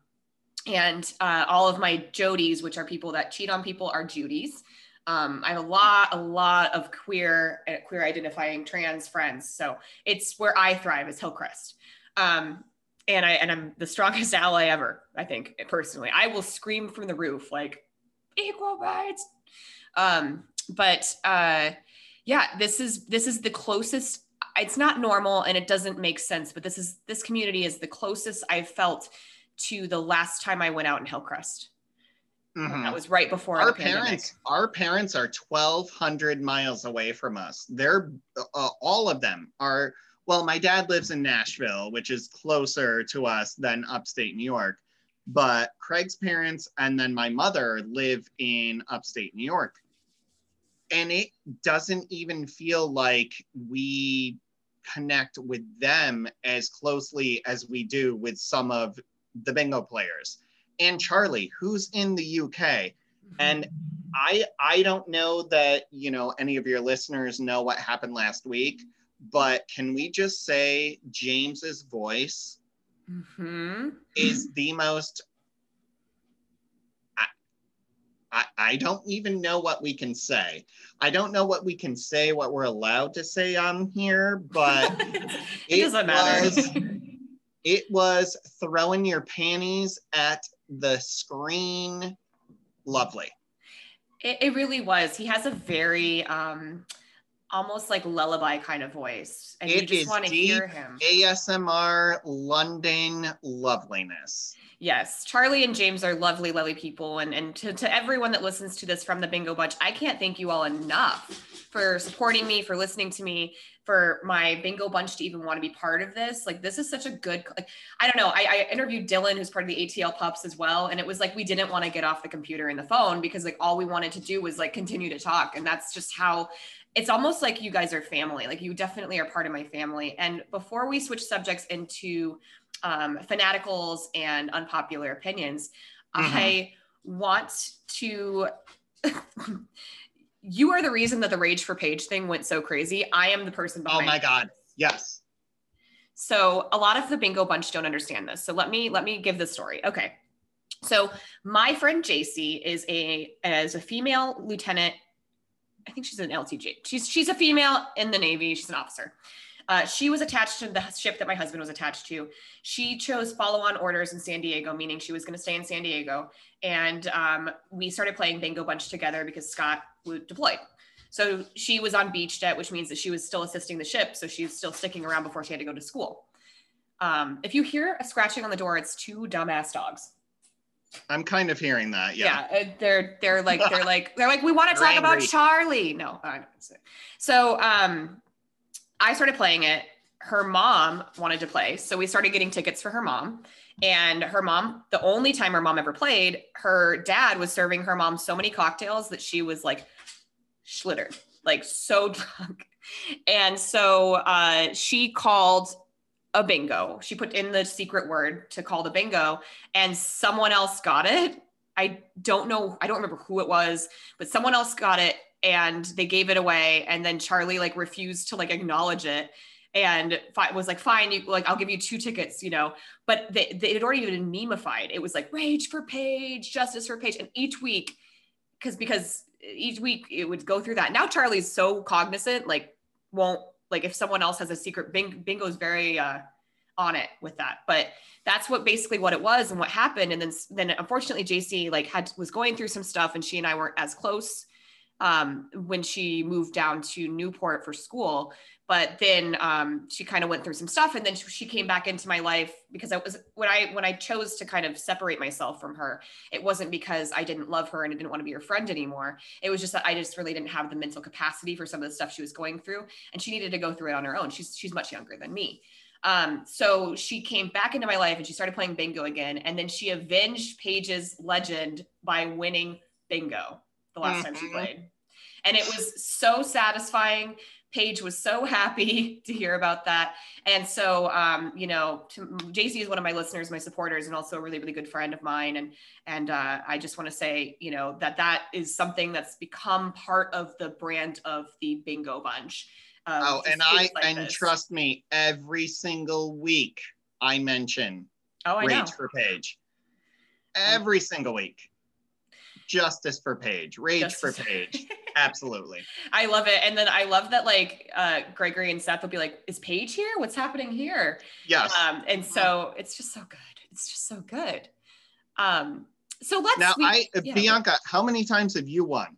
and uh, all of my Jodies, which are people that cheat on people, are Judies. Um, I have a lot, a lot of queer, uh, queer identifying trans friends. So it's where I thrive is Hillcrest. Um, and I and I'm the strongest ally ever. I think personally, I will scream from the roof like equal rights. Um, but uh, yeah, this is this is the closest. It's not normal and it doesn't make sense, but this is this community is the closest I've felt to the last time I went out in Hillcrest. Mm-hmm. That was right before our parents. Our parents are 1,200 miles away from us. They're uh, all of them are well, my dad lives in Nashville, which is closer to us than upstate New York. But Craig's parents and then my mother live in upstate New York. And it doesn't even feel like we connect with them as closely as we do with some of the bingo players. And Charlie, who's in the UK. Mm-hmm. And I I don't know that, you know, any of your listeners know what happened last week but can we just say James's voice mm-hmm. is the most I, I, I don't even know what we can say. I don't know what we can say, what we're allowed to say on here, but it, it, doesn't matter. Was, it was throwing your panties at the screen. Lovely. It, it really was. He has a very um almost like lullaby kind of voice. And it you just want to hear him. ASMR London loveliness. Yes, Charlie and James are lovely, lovely people. And, and to, to everyone that listens to this from the Bingo Bunch, I can't thank you all enough for supporting me, for listening to me, for my Bingo Bunch to even want to be part of this. Like, this is such a good, like, I don't know. I, I interviewed Dylan, who's part of the ATL Pups as well. And it was like, we didn't want to get off the computer and the phone because, like, all we wanted to do was like continue to talk. And that's just how it's almost like you guys are family. Like you definitely are part of my family. And before we switch subjects into um, fanaticals and unpopular opinions, mm-hmm. I want to. you are the reason that the rage for page thing went so crazy. I am the person behind. Oh my god! Yes. So a lot of the bingo bunch don't understand this. So let me let me give the story. Okay. So my friend JC is a as a female lieutenant I think she's an LTJ. She's she's a female in the Navy. She's an officer. Uh, she was attached to the ship that my husband was attached to. She chose follow-on orders in San Diego, meaning she was going to stay in San Diego. And um, we started playing Bingo Bunch together because Scott deployed. So she was on beach det, which means that she was still assisting the ship. So she's still sticking around before she had to go to school. Um, if you hear a scratching on the door, it's two dumbass dogs. I'm kind of hearing that. Yeah. Yeah. Uh, they're they're like they're like they're like we want to talk angry. about Charlie. No. So um, I started playing it. Her mom wanted to play, so we started getting tickets for her mom. And her mom, the only time her mom ever played, her dad was serving her mom so many cocktails that she was like schlittered, like so drunk. And so uh, she called a bingo. She put in the secret word to call the bingo, and someone else got it. I don't know, I don't remember who it was, but someone else got it and they gave it away. And then Charlie like refused to like acknowledge it and was like, fine, you like, I'll give you two tickets, you know, but they, they, it had already been memeified. It was like rage for Paige, justice for Paige. And each week, because, because each week it would go through that. Now Charlie's so cognizant, like won't like if someone else has a secret bing, bingo's very uh on it with that. But that's what basically what it was and what happened. And then then unfortunately JC like had was going through some stuff and she and I weren't as close um, when she moved down to Newport for school. But then um, she kind of went through some stuff, and then she came back into my life because I was when I when I chose to kind of separate myself from her. It wasn't because I didn't love her and I didn't want to be her friend anymore. It was just that I just really didn't have the mental capacity for some of the stuff she was going through, and she needed to go through it on her own. She's she's much younger than me. Um, so she came back into my life and she started playing bingo again. And then she avenged Paige's legend by winning bingo the last mm-hmm. time she mm-hmm. played. And it was so satisfying. Paige was so happy to hear about that. And so, um, you know, to, JC is one of my listeners, my supporters, and also a really, really good friend of mine. And, and uh, I just want to say, you know, that that is something that's become part of the brand of the Bingo Bunch. Um, oh, and I, like and this. trust me, every single week I mention oh, I Rage know. for Paige. Every single week justice for Paige, rage justice. for Paige. Absolutely. I love it. And then I love that like uh, Gregory and Seth will be like, is Paige here? What's happening here? Yes. Um, and so it's just so good. It's just so good. Um, so let's now we, I yeah. Bianca, how many times have you won?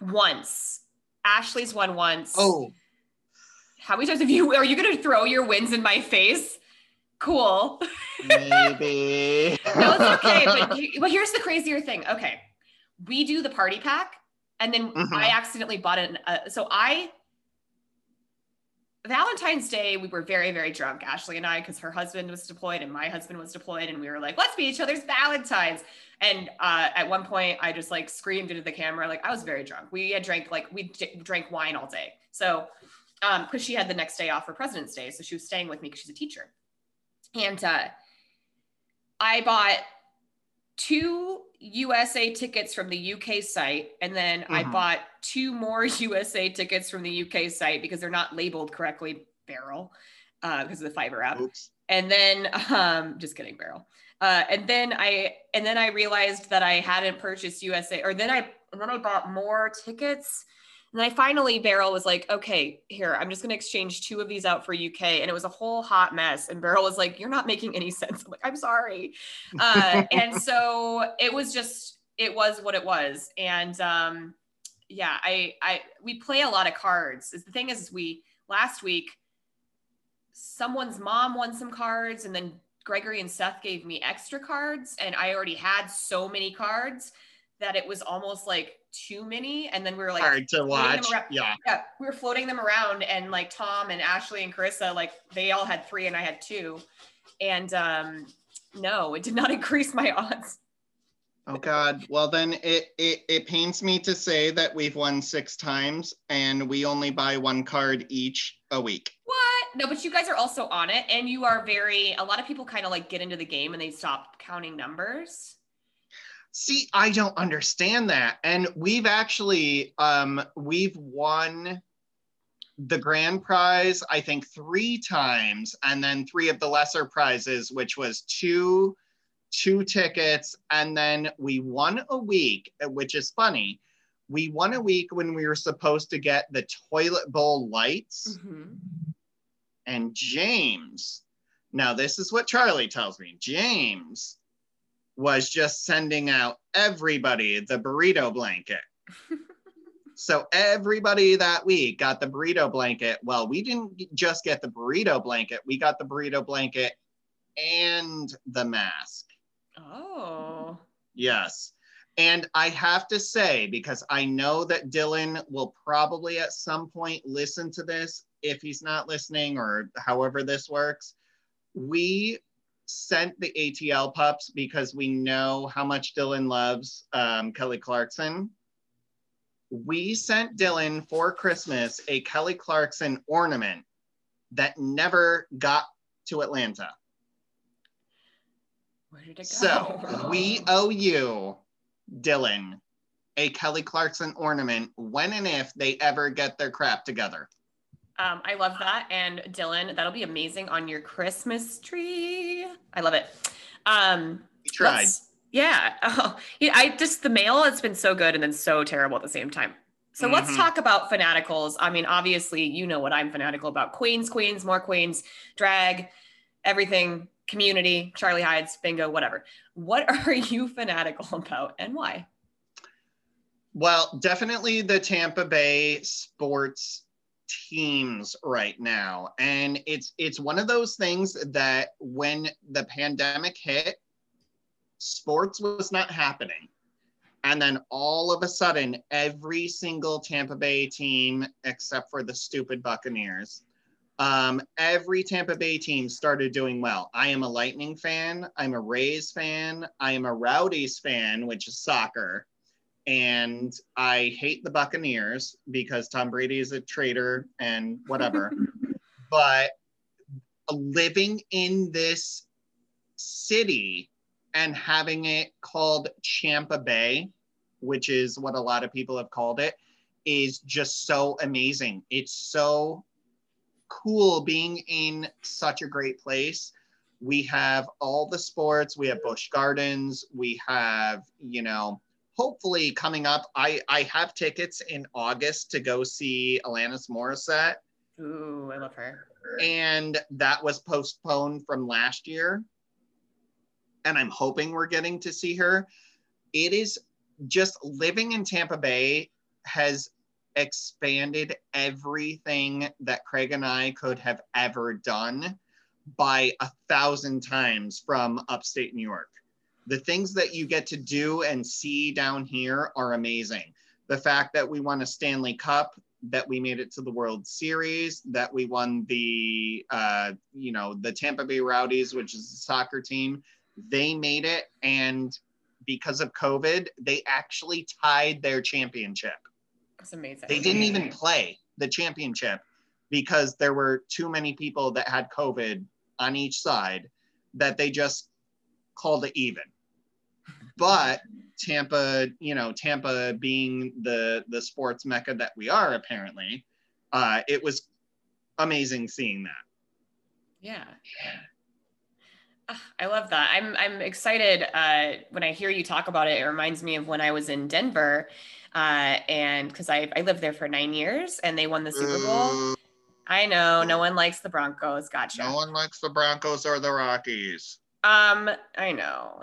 Once. Ashley's won once. Oh. How many times have you are you gonna throw your wins in my face? Cool. Maybe. no, it's okay. But, but here's the crazier thing. Okay we do the party pack and then mm-hmm. I accidentally bought it. Uh, so I, Valentine's Day, we were very, very drunk, Ashley and I, because her husband was deployed and my husband was deployed. And we were like, let's be each other's Valentines. And uh, at one point, I just like screamed into the camera. Like I was very drunk. We had drank, like, we d- drank wine all day. So, um, because she had the next day off for President's Day. So she was staying with me because she's a teacher. And uh, I bought two USA tickets from the UK site, and then mm-hmm. I bought two more USA tickets from the UK site because they're not labeled correctly Beryl uh, because of the Fiverr app. Oops. And then, um, just kidding, Beryl. Uh, and then I and then I realized that I hadn't purchased USA, or then I and then I bought more tickets and I finally, Beryl was like, okay, here, I'm just to exchange two of these out for UK. And it was a whole hot mess. And Beryl was like, you're not making any sense. I'm like, I'm sorry. Uh, and so it was just, it was what it was. And um, yeah, I, I, we play a lot of cards. The thing is, we, last week, someone's mom won some cards and then Gregory and Seth gave me extra cards. And I already had so many cards that it was almost like too many and then we were like hard to watch yeah. Yeah we were floating them around and like tom and ashley and carissa like they all had three and i had two. And um no it did not increase my odds. Oh god. Well then it it, it pains me to say that we've won six times and we only buy one card each a week. What? No but you guys are also on it and you are very a lot of people kind of like get into the game and they stop counting numbers See, I don't understand that. And we've actually um we've won the grand prize I think 3 times and then 3 of the lesser prizes which was two two tickets and then we won a week which is funny. We won a week when we were supposed to get the toilet bowl lights. Mm-hmm. And James, now this is what Charlie tells me. James was just sending out everybody the burrito blanket. so everybody that week got the burrito blanket. Well, we didn't just get the burrito blanket, we got the burrito blanket and the mask. Oh. Yes. And I have to say, because I know that Dylan will probably at some point listen to this if he's not listening or however this works, we sent the ATL pups because we know how much Dylan loves um, Kelly Clarkson. We sent Dylan for Christmas a Kelly Clarkson ornament that never got to Atlanta. Where did it go? So we owe you, Dylan, a Kelly Clarkson ornament when and if they ever get their crap together. Um, I love that. And Dylan, that'll be amazing on your Christmas tree. I love it. Um, we tried. Yeah. Oh, yeah. I just the mail has been so good and then so terrible at the same time. So mm-hmm. let's talk about fanaticals. I mean, obviously, you know what I'm fanatical about: queens, queens, more queens, drag, everything, community, Charlie Hides, bingo, whatever. What are you fanatical about and why? Well, definitely the Tampa Bay sports teams right now. And it's it's one of those things that when the pandemic hit sports was not happening. And then all of a sudden every single tampa bay team except for the stupid buccaneers um, every tampa bay team started doing well. I am a lightning fan. I'm a rays fan. I am a rowdies fan which is soccer and I hate the Buccaneers because Tom Brady is a traitor and whatever. but living in this city and having it called Champa Bay, which is what a lot of people have called it, is just so amazing. It's so cool being in such a great place. We have all the sports, we have Busch Gardens, we have, you know, hopefully coming up, I, I have tickets in August to go see Alanis Morissette. Ooh, I love her. And that was postponed from last year. And I'm hoping we're getting to see her. It is just living in Tampa Bay has expanded everything that Craig and I could have ever done by a thousand times from upstate New York the things that you get to do and see down here are amazing. The fact that we won a Stanley Cup, that we made it to the World Series, that we won the, uh, you know, the Tampa Bay Rowdies, which is a soccer team, they made it. And because of COVID, they actually tied their championship. That's amazing. They didn't even play the championship because there were too many people that had COVID on each side that they just called it even but Tampa, you know, Tampa being the the sports mecca that we are apparently, uh, it was amazing seeing that. Yeah. I love that. I'm I'm excited uh, when I hear you talk about it. It reminds me of when I was in Denver, uh, and because I I lived there for nine years, and they won the Super Bowl. I know no one likes the Broncos. Gotcha. No one likes the Broncos or the Rockies. Um, I know.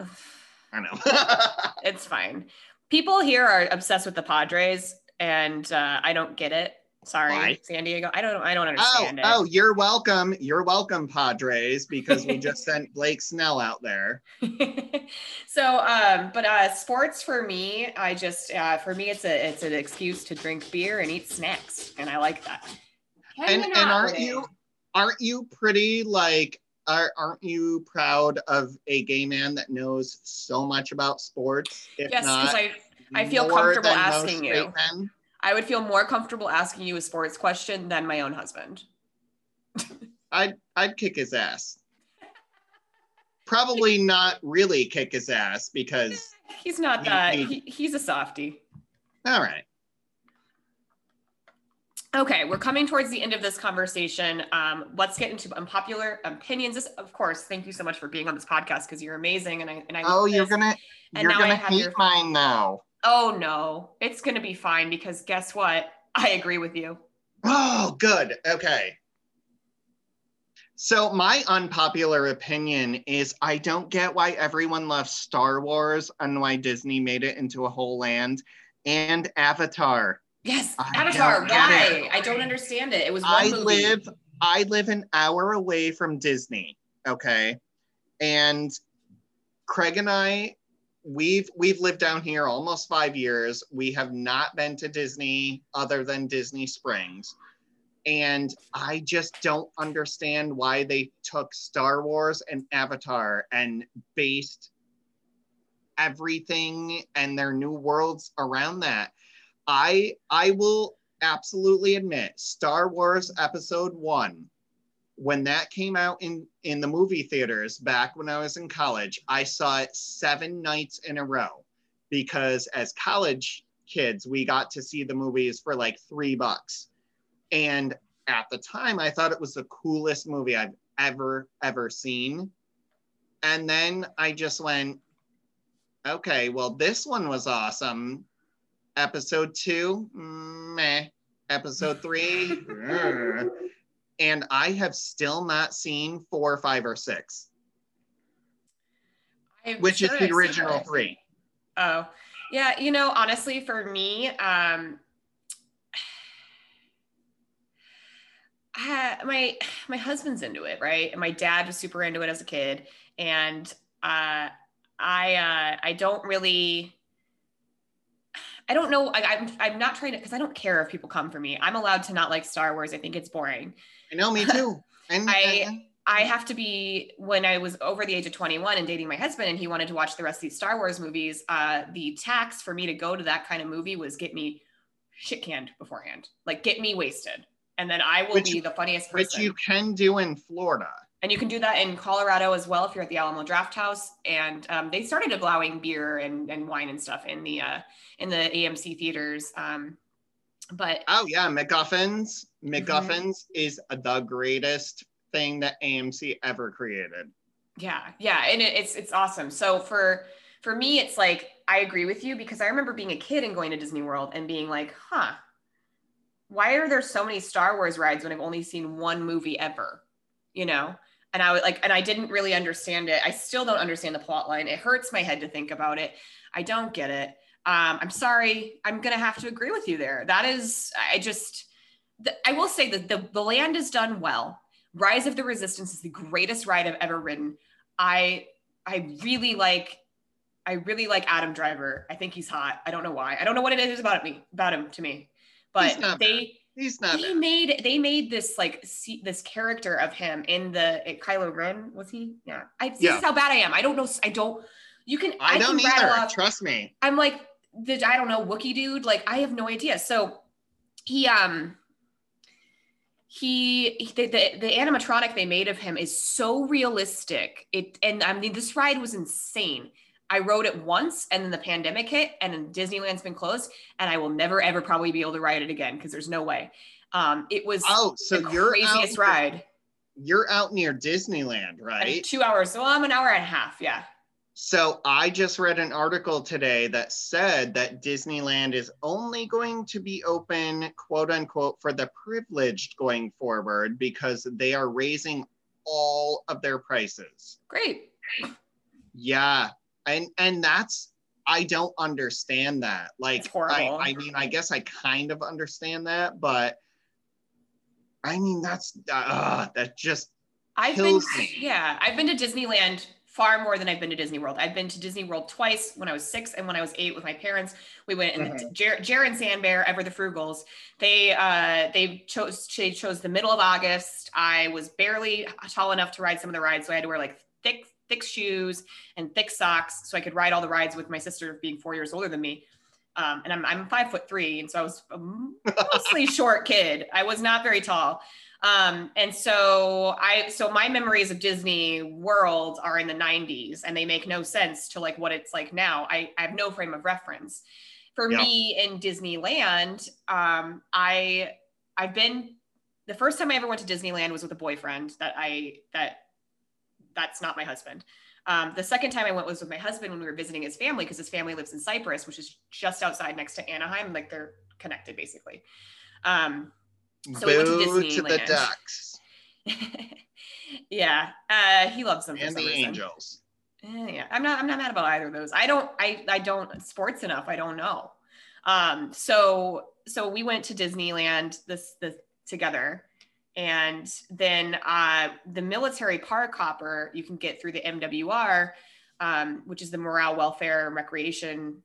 I know. it's fine. People here are obsessed with the Padres, and uh, I don't get it. Sorry, Why? San Diego. I don't. I don't understand oh, it. Oh, you're welcome. You're welcome, Padres, because we just sent Blake Snell out there. so, um, but uh, sports for me, I just uh, for me, it's a it's an excuse to drink beer and eat snacks, and I like that. and and aren't you aren't you pretty like are, aren't you proud of a gay man that knows so much about sports? yes, because I, I feel comfortable asking you. Men? I would feel more comfortable asking you a sports question than my own husband. I'd I'd kick his ass. Probably not really kick his ass because he's not he, that. He, he's a softie. All right. Okay, we're coming towards the end of this conversation. Um, let's get into unpopular opinions. This, of course, thank you so much for being on this podcast because you're amazing, and I and I. Oh, you're gonna you're gonna hate your, mine now. Oh no, it's gonna be fine because guess what? I agree with you. Oh, good. Okay. So my unpopular opinion is I don't get why everyone loves Star Wars and why Disney made it into a whole land and Avatar. Yes, I Avatar. Why? I don't understand it. It was. I movie. live. I live an hour away from Disney. Okay, and Craig and I, we've we've lived down here almost five years. We have not been to Disney other than Disney Springs. And I just don't understand why they took Star Wars and Avatar and based everything and their new worlds around that I I will absolutely admit Star Wars Episode One, when that came out in in the movie theaters back when I was in college, I saw it seven nights in a row. Because as college kids we got to see the movies for like three bucks, and at the time I thought it was the coolest movie I've ever ever seen, and then I just went, Okay, well, this one was awesome. Episode two, meh. Episode three, and I have still not seen four, five, or six, I'm which sure is the seen original it. three. Oh, yeah. You know, honestly, for me, um, I, my my husband's into it, right? And my dad was super into it as a kid, and uh, I uh, I don't really. I don't know. I, I'm I'm not trying to because I don't care if people come for me. I'm allowed to not like Star Wars. I think it's boring. I know, me too. And I- I have to be when I was over the age of 21 and dating my husband, and he wanted to watch the rest of these Star Wars movies. Uh, the tax for me to go to that kind of movie was get me shit canned beforehand, like get me wasted, and then I will Which- be the funniest person. which you can do in Florida. And you can do that in Colorado as well if you're at the Alamo Draft House. And um, they started allowing beer and, and wine and stuff in the uh, in the AMC theaters. Um, but Oh yeah, MacGuffins. Mm-hmm. MacGuffins is the greatest thing that AMC ever created. Yeah, yeah, and it, it's it's awesome. So for for me, it's like I agree with you because I remember being a kid and going to Disney World and being like, huh, why are there so many Star Wars rides when I've only seen one movie ever? You know? And I would like, and I didn't really understand it. I still don't understand the plot line. It hurts my head to think about it. I don't get it. Um, I'm sorry. I'm gonna have to agree with you there. That is, I just, the, I will say that the, the land is done well. Rise of the Resistance is the greatest ride I've ever ridden. I I really like I really like Adam Driver. I think he's hot. I don't know why. I don't know what it is about me about him to me. But they He's not he made they made this like see, this character of him in the it, Kylo Ren was he? Yeah. I this Yeah. is how bad I am. I don't know. I don't. You can. I don't can either. off- Trust me. I'm like the I don't know Wookie dude. Like I have no idea. So he um he he- the, the the animatronic they made of him is so realistic. It and I mean this ride was insane. I rode it once and then the pandemic hit and then Disneyland's been closed and I will never ever probably be able to ride it again because there's no way. Um it was Oh, so the you're craziest out, ride. You're out near Disneyland, And right? two hours. So I'm an hour and a half. Yeah. So I just read an article today that said that Disneyland is only going to be open, quote unquote, for the privileged going forward because they are raising all of their prices. Great. Yeah. And and that's I don't understand that. Like I, I mean, I guess I kind of understand that, but I mean that's uh that just I've been, me. yeah, I've been to Disneyland far more than I've been to Disney World. I've been to Disney World twice when I was six and when I was eight with my parents. We went and Mhm. Jer- Jer and Sandbear, ever the Frugals. They uh, they chose they chose the middle of August. I was barely tall enough to ride some of the rides, so I had to wear like thick thick shoes and thick socks so I could ride all the rides with my sister being four years older than me. Um, and I'm, I'm five foot three, and so I was a mostly short kid. I was not very tall. Um, and so I, so my memories of Disney World are in the 90s, and they make no sense to like what it's like now. I, I have no frame of reference. For Yeah. me in Disneyland, um, I I've been the first time I ever went to Disneyland was with a boyfriend that I that that's not my husband. Um, the second time I went was with my husband when we were visiting his family because his family lives in Cypress, which is just outside next to Anaheim. Like they're connected basically. Um, So we went to boo to the ducks yeah, uh, he loves them for and some the reason. angels. Eh, yeah, I'm not. I'm not mad about either of those. I don't. I. I don't sports enough. I don't know. Um. So. So we went to Disneyland this this together, and then uh, the military park hopper you can get through the MWR, um, which is the Morale, Welfare, and Recreation.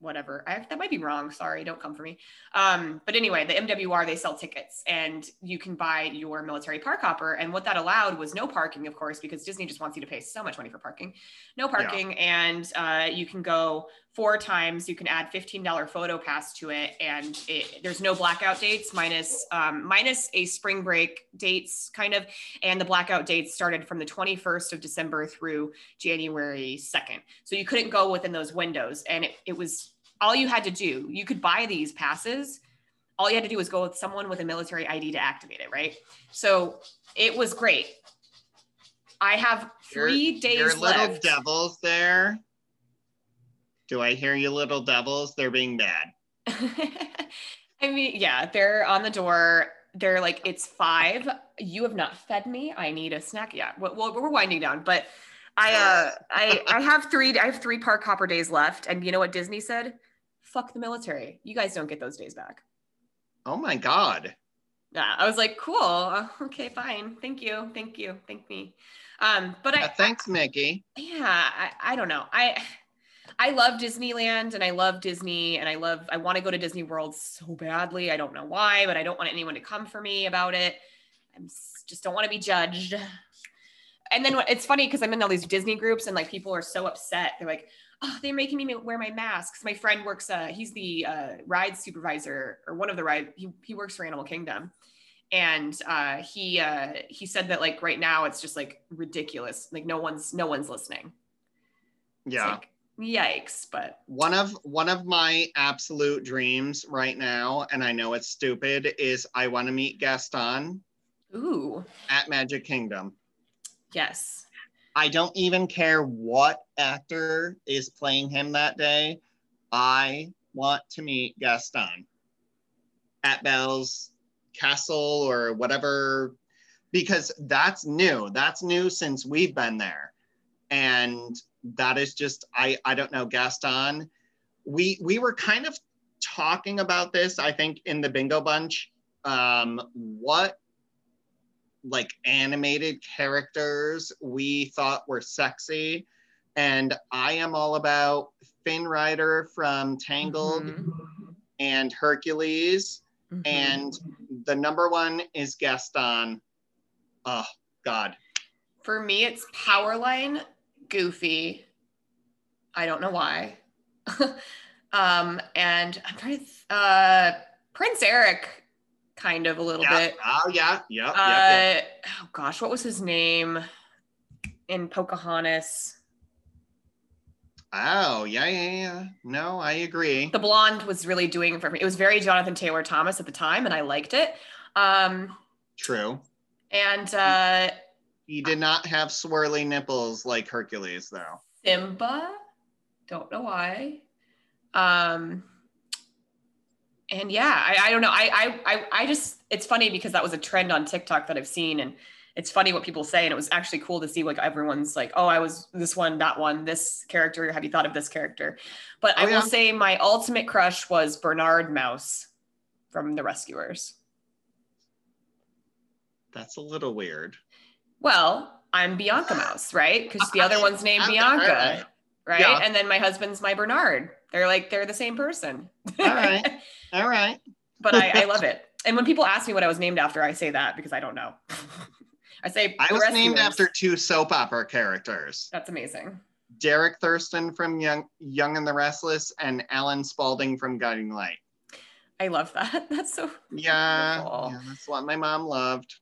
Whatever. I, that might be wrong. Sorry, don't come for me. Um, but anyway, the MWR they sell tickets, and you can buy your military park hopper. And what that allowed was no parking, of course, because Disney just wants you to pay so much money for parking no parking and uh, you can go four times you can add $15 photo pass to it and it, there's no blackout dates minus um, minus a spring break dates kind of and the blackout dates started from the 21st of december through january 2nd so you couldn't go within those windows and it, it was all you had to do you could buy these passes all you had to do was go with someone with a military id to activate it right? So it was great. I have 3 Your- days Your little left. devils there. Do I hear you, little devils? They're being bad. I mean, yeah, they're on the door. They're like, it's five. You have not fed me. I need a snack. Yeah, well, we're winding down, but I, uh, I, I have three. I have three park hopper days left, and you know what Disney said? Fuck the military. You guys don't get those days back. Oh my god. Yeah, I was like, cool. Okay, fine. Thank you. Thank you. Thank me. Um, but I thanks, Mickey. Yeah, I, I don't know. I I love Disneyland and I love Disney and I love I want to go to Disney World so badly. I don't know why, but I don't want anyone to come for me about it. I just don't want to be judged. And then it's funny because I'm in all these Disney groups and like people are so upset. They're like, "Oh, they're making me wear my mask." My friend works. Uh, he's the uh, ride supervisor or one of the ride. He he works for Animal Kingdom, and uh, he uh, he said that like right now it's just like ridiculous. Like no one's no one's listening. Yeah. Like, yikes but one of one of my absolute dreams right now and i know it's stupid is i want to meet gaston ooh. at magic kingdom. Yes. I don't even care what actor is playing him that day. I want to meet gaston at belle's castle or whatever because that's new. That's new since we've been there. And that is just I I don't know Gaston. We we were kind of talking about this I think in the Bingo Bunch. Um, what like animated characters we thought were sexy, and I am all about Flynn Rider from Tangled mm-hmm. and Hercules, mm-hmm. and the number one is Gaston. Oh God. For me, it's Powerline goofy. I don't know why. um, and I'm trying to, uh, Prince Eric, kind of a little yeah. bit. Oh yeah, yeah. Uh, Oh gosh, what was his name in Pocahontas? Oh yeah, yeah, yeah. No, I agree. The blonde was really doing it for me. It was very Jonathan Taylor Thomas at the time, and I liked it. Um, True. And uh, he did not have swirly nipples like Hercules, though. Simba, don't know why. Um, and yeah, I, I don't know. I, I, I just, it's funny because that was a trend on TikTok that I've seen, and it's funny what people say, and it was actually cool to see like everyone's like, oh, I was this one, that one, this character. Have you thought of this character? But oh, I yeah. will say my ultimate crush was Bernard Mouse from The Rescuers. That's a little weird. Well, I'm Bianca Mouse, right? Because the other one's named Bianca, right? Yeah. And then my husband's my Bernard. They're like they're the same person. All right, all right. but I, I love it. And when people ask me what I was named after, I say that because I don't know. I say I was named after two soap opera characters. That's amazing. Derek Thurston from Young Young and the Restless and Alan Spaulding from Guiding Light. I love that. That's so yeah, yeah that's what my mom loved.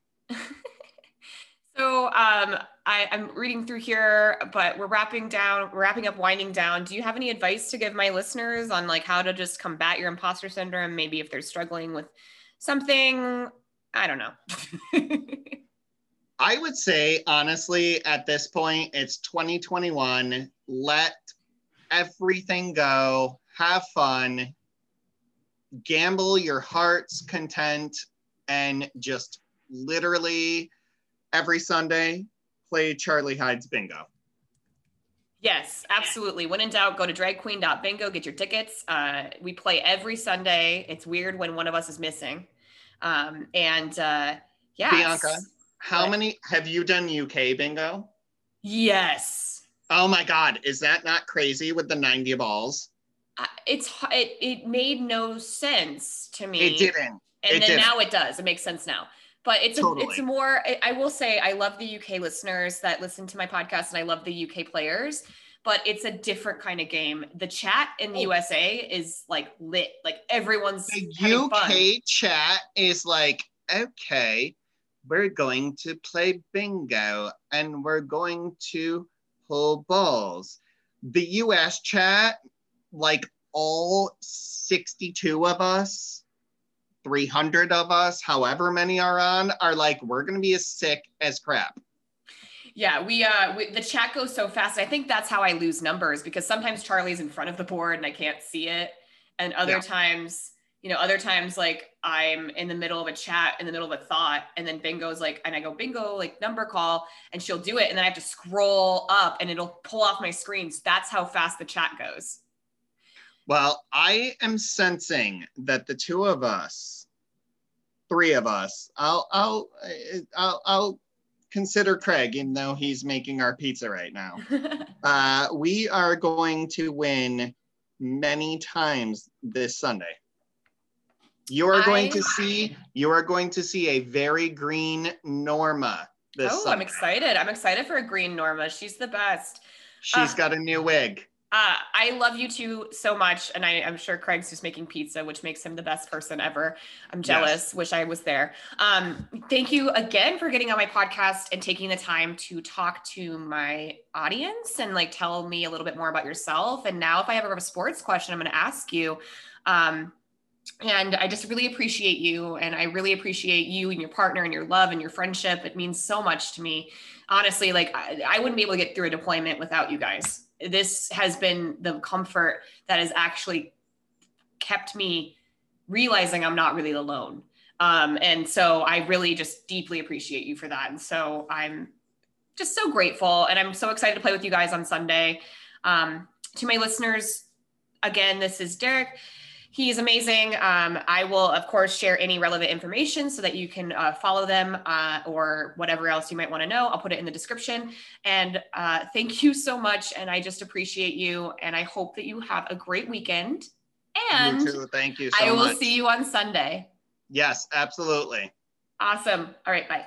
So um, I, am reading through here, but we're wrapping down, we're wrapping up, winding down. Do you have any advice to give my listeners on like how to just combat your imposter syndrome? Maybe if they're struggling with something, I don't know. I would say honestly, at this point, it's 2021. Let everything go. Have fun. Gamble your heart's content and just literally every Sunday, play Charlie Hides Bingo. Yes, absolutely. When in doubt, go to dragqueen.bingo, get your tickets. Uh, we play every Sunday. It's weird when one of us is missing. Um, and uh, yeah. Bianca, how but, many have you done UK bingo? Yes. Oh my God. Is that not crazy with the 90 balls? Uh, it's it, it made no sense to me. It didn't. And it then didn't. now it does. It makes sense now but it's totally. a, it's more I will say I love the UK listeners that listen to my podcast and I love the UK players but it's a different kind of game. The chat in the oh. USA is like lit. Like everyone's the UK chat is like okay, we're going to play bingo and we're going to pull balls. The US chat like all 62 of us 300 of us, however many are on, are like, we're going to be as sick as crap. Yeah, we uh we, the chat goes so fast. I think that's how I lose numbers because sometimes Charlie's in front of the board and I can't see it, and other yeah. times, you know, other times like I'm in the middle of a chat, in the middle of a thought, and then Bingo's like, and I go Bingo like number call, and she'll do it, and then I have to scroll up, and it'll pull off my screen. So that's how fast the chat goes. Well, I am sensing that the two of us, three of us, I'll I'll I'll, I'll consider Craig, even though he's making our pizza right now. uh, we are going to win many times this Sunday. You are I... going to see you are going to see a very green Norma. This oh, Sunday. I'm excited! I'm excited for a green Norma. She's the best. She's uh, got a new wig. Uh, I love you two so much. And I, am sure Craig's just making pizza, which makes him the best person ever. I'm jealous. Yes. Wish I was there. Um, thank you again for getting on my podcast and taking the time to talk to my audience and like tell me a little bit more about yourself. And now, if I ever have a sports question, I'm going to ask you. Um, and I just really appreciate you. And I really appreciate you and your partner and your love and your friendship. It means so much to me. Honestly, like I, I wouldn't be able to get through a deployment without you guys this has been the comfort that has actually kept me realizing I'm not really alone. Um, and so I really just deeply appreciate you for that. And so I'm just so grateful and I'm so excited to play with you guys on Sunday. Um, to my listeners, again, this is Derek. He is amazing. Um, I will, of course, share any relevant information so that you can uh, follow them uh, or whatever else you might want to know. I'll put it in the description. And uh, thank you so much. And I just appreciate you. And I hope that you have a great weekend. And you too. Thank you so I will much. see you on Sunday. Yes, absolutely. Awesome. All right. Bye.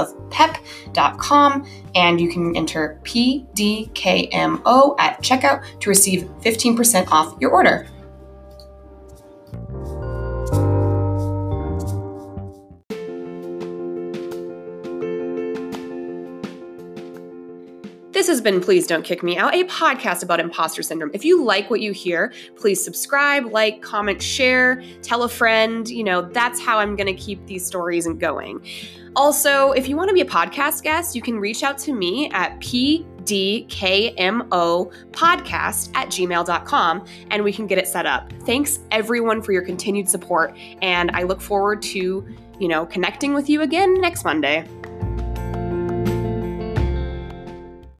pep.com and you can enter PDKMO at checkout to receive 15% off your order. This has been Please Don't Kick Me Out, a podcast about imposter syndrome. If you like what you hear, please subscribe, like, comment, share, tell a friend. You know, that's how I'm going to keep these stories going. Also, if you want to be a podcast guest, you can reach out to me at pdkmo podcast at gmail.com and we can get it set up. Thanks everyone for your continued support. And I look forward to, you know, connecting with you again next Monday.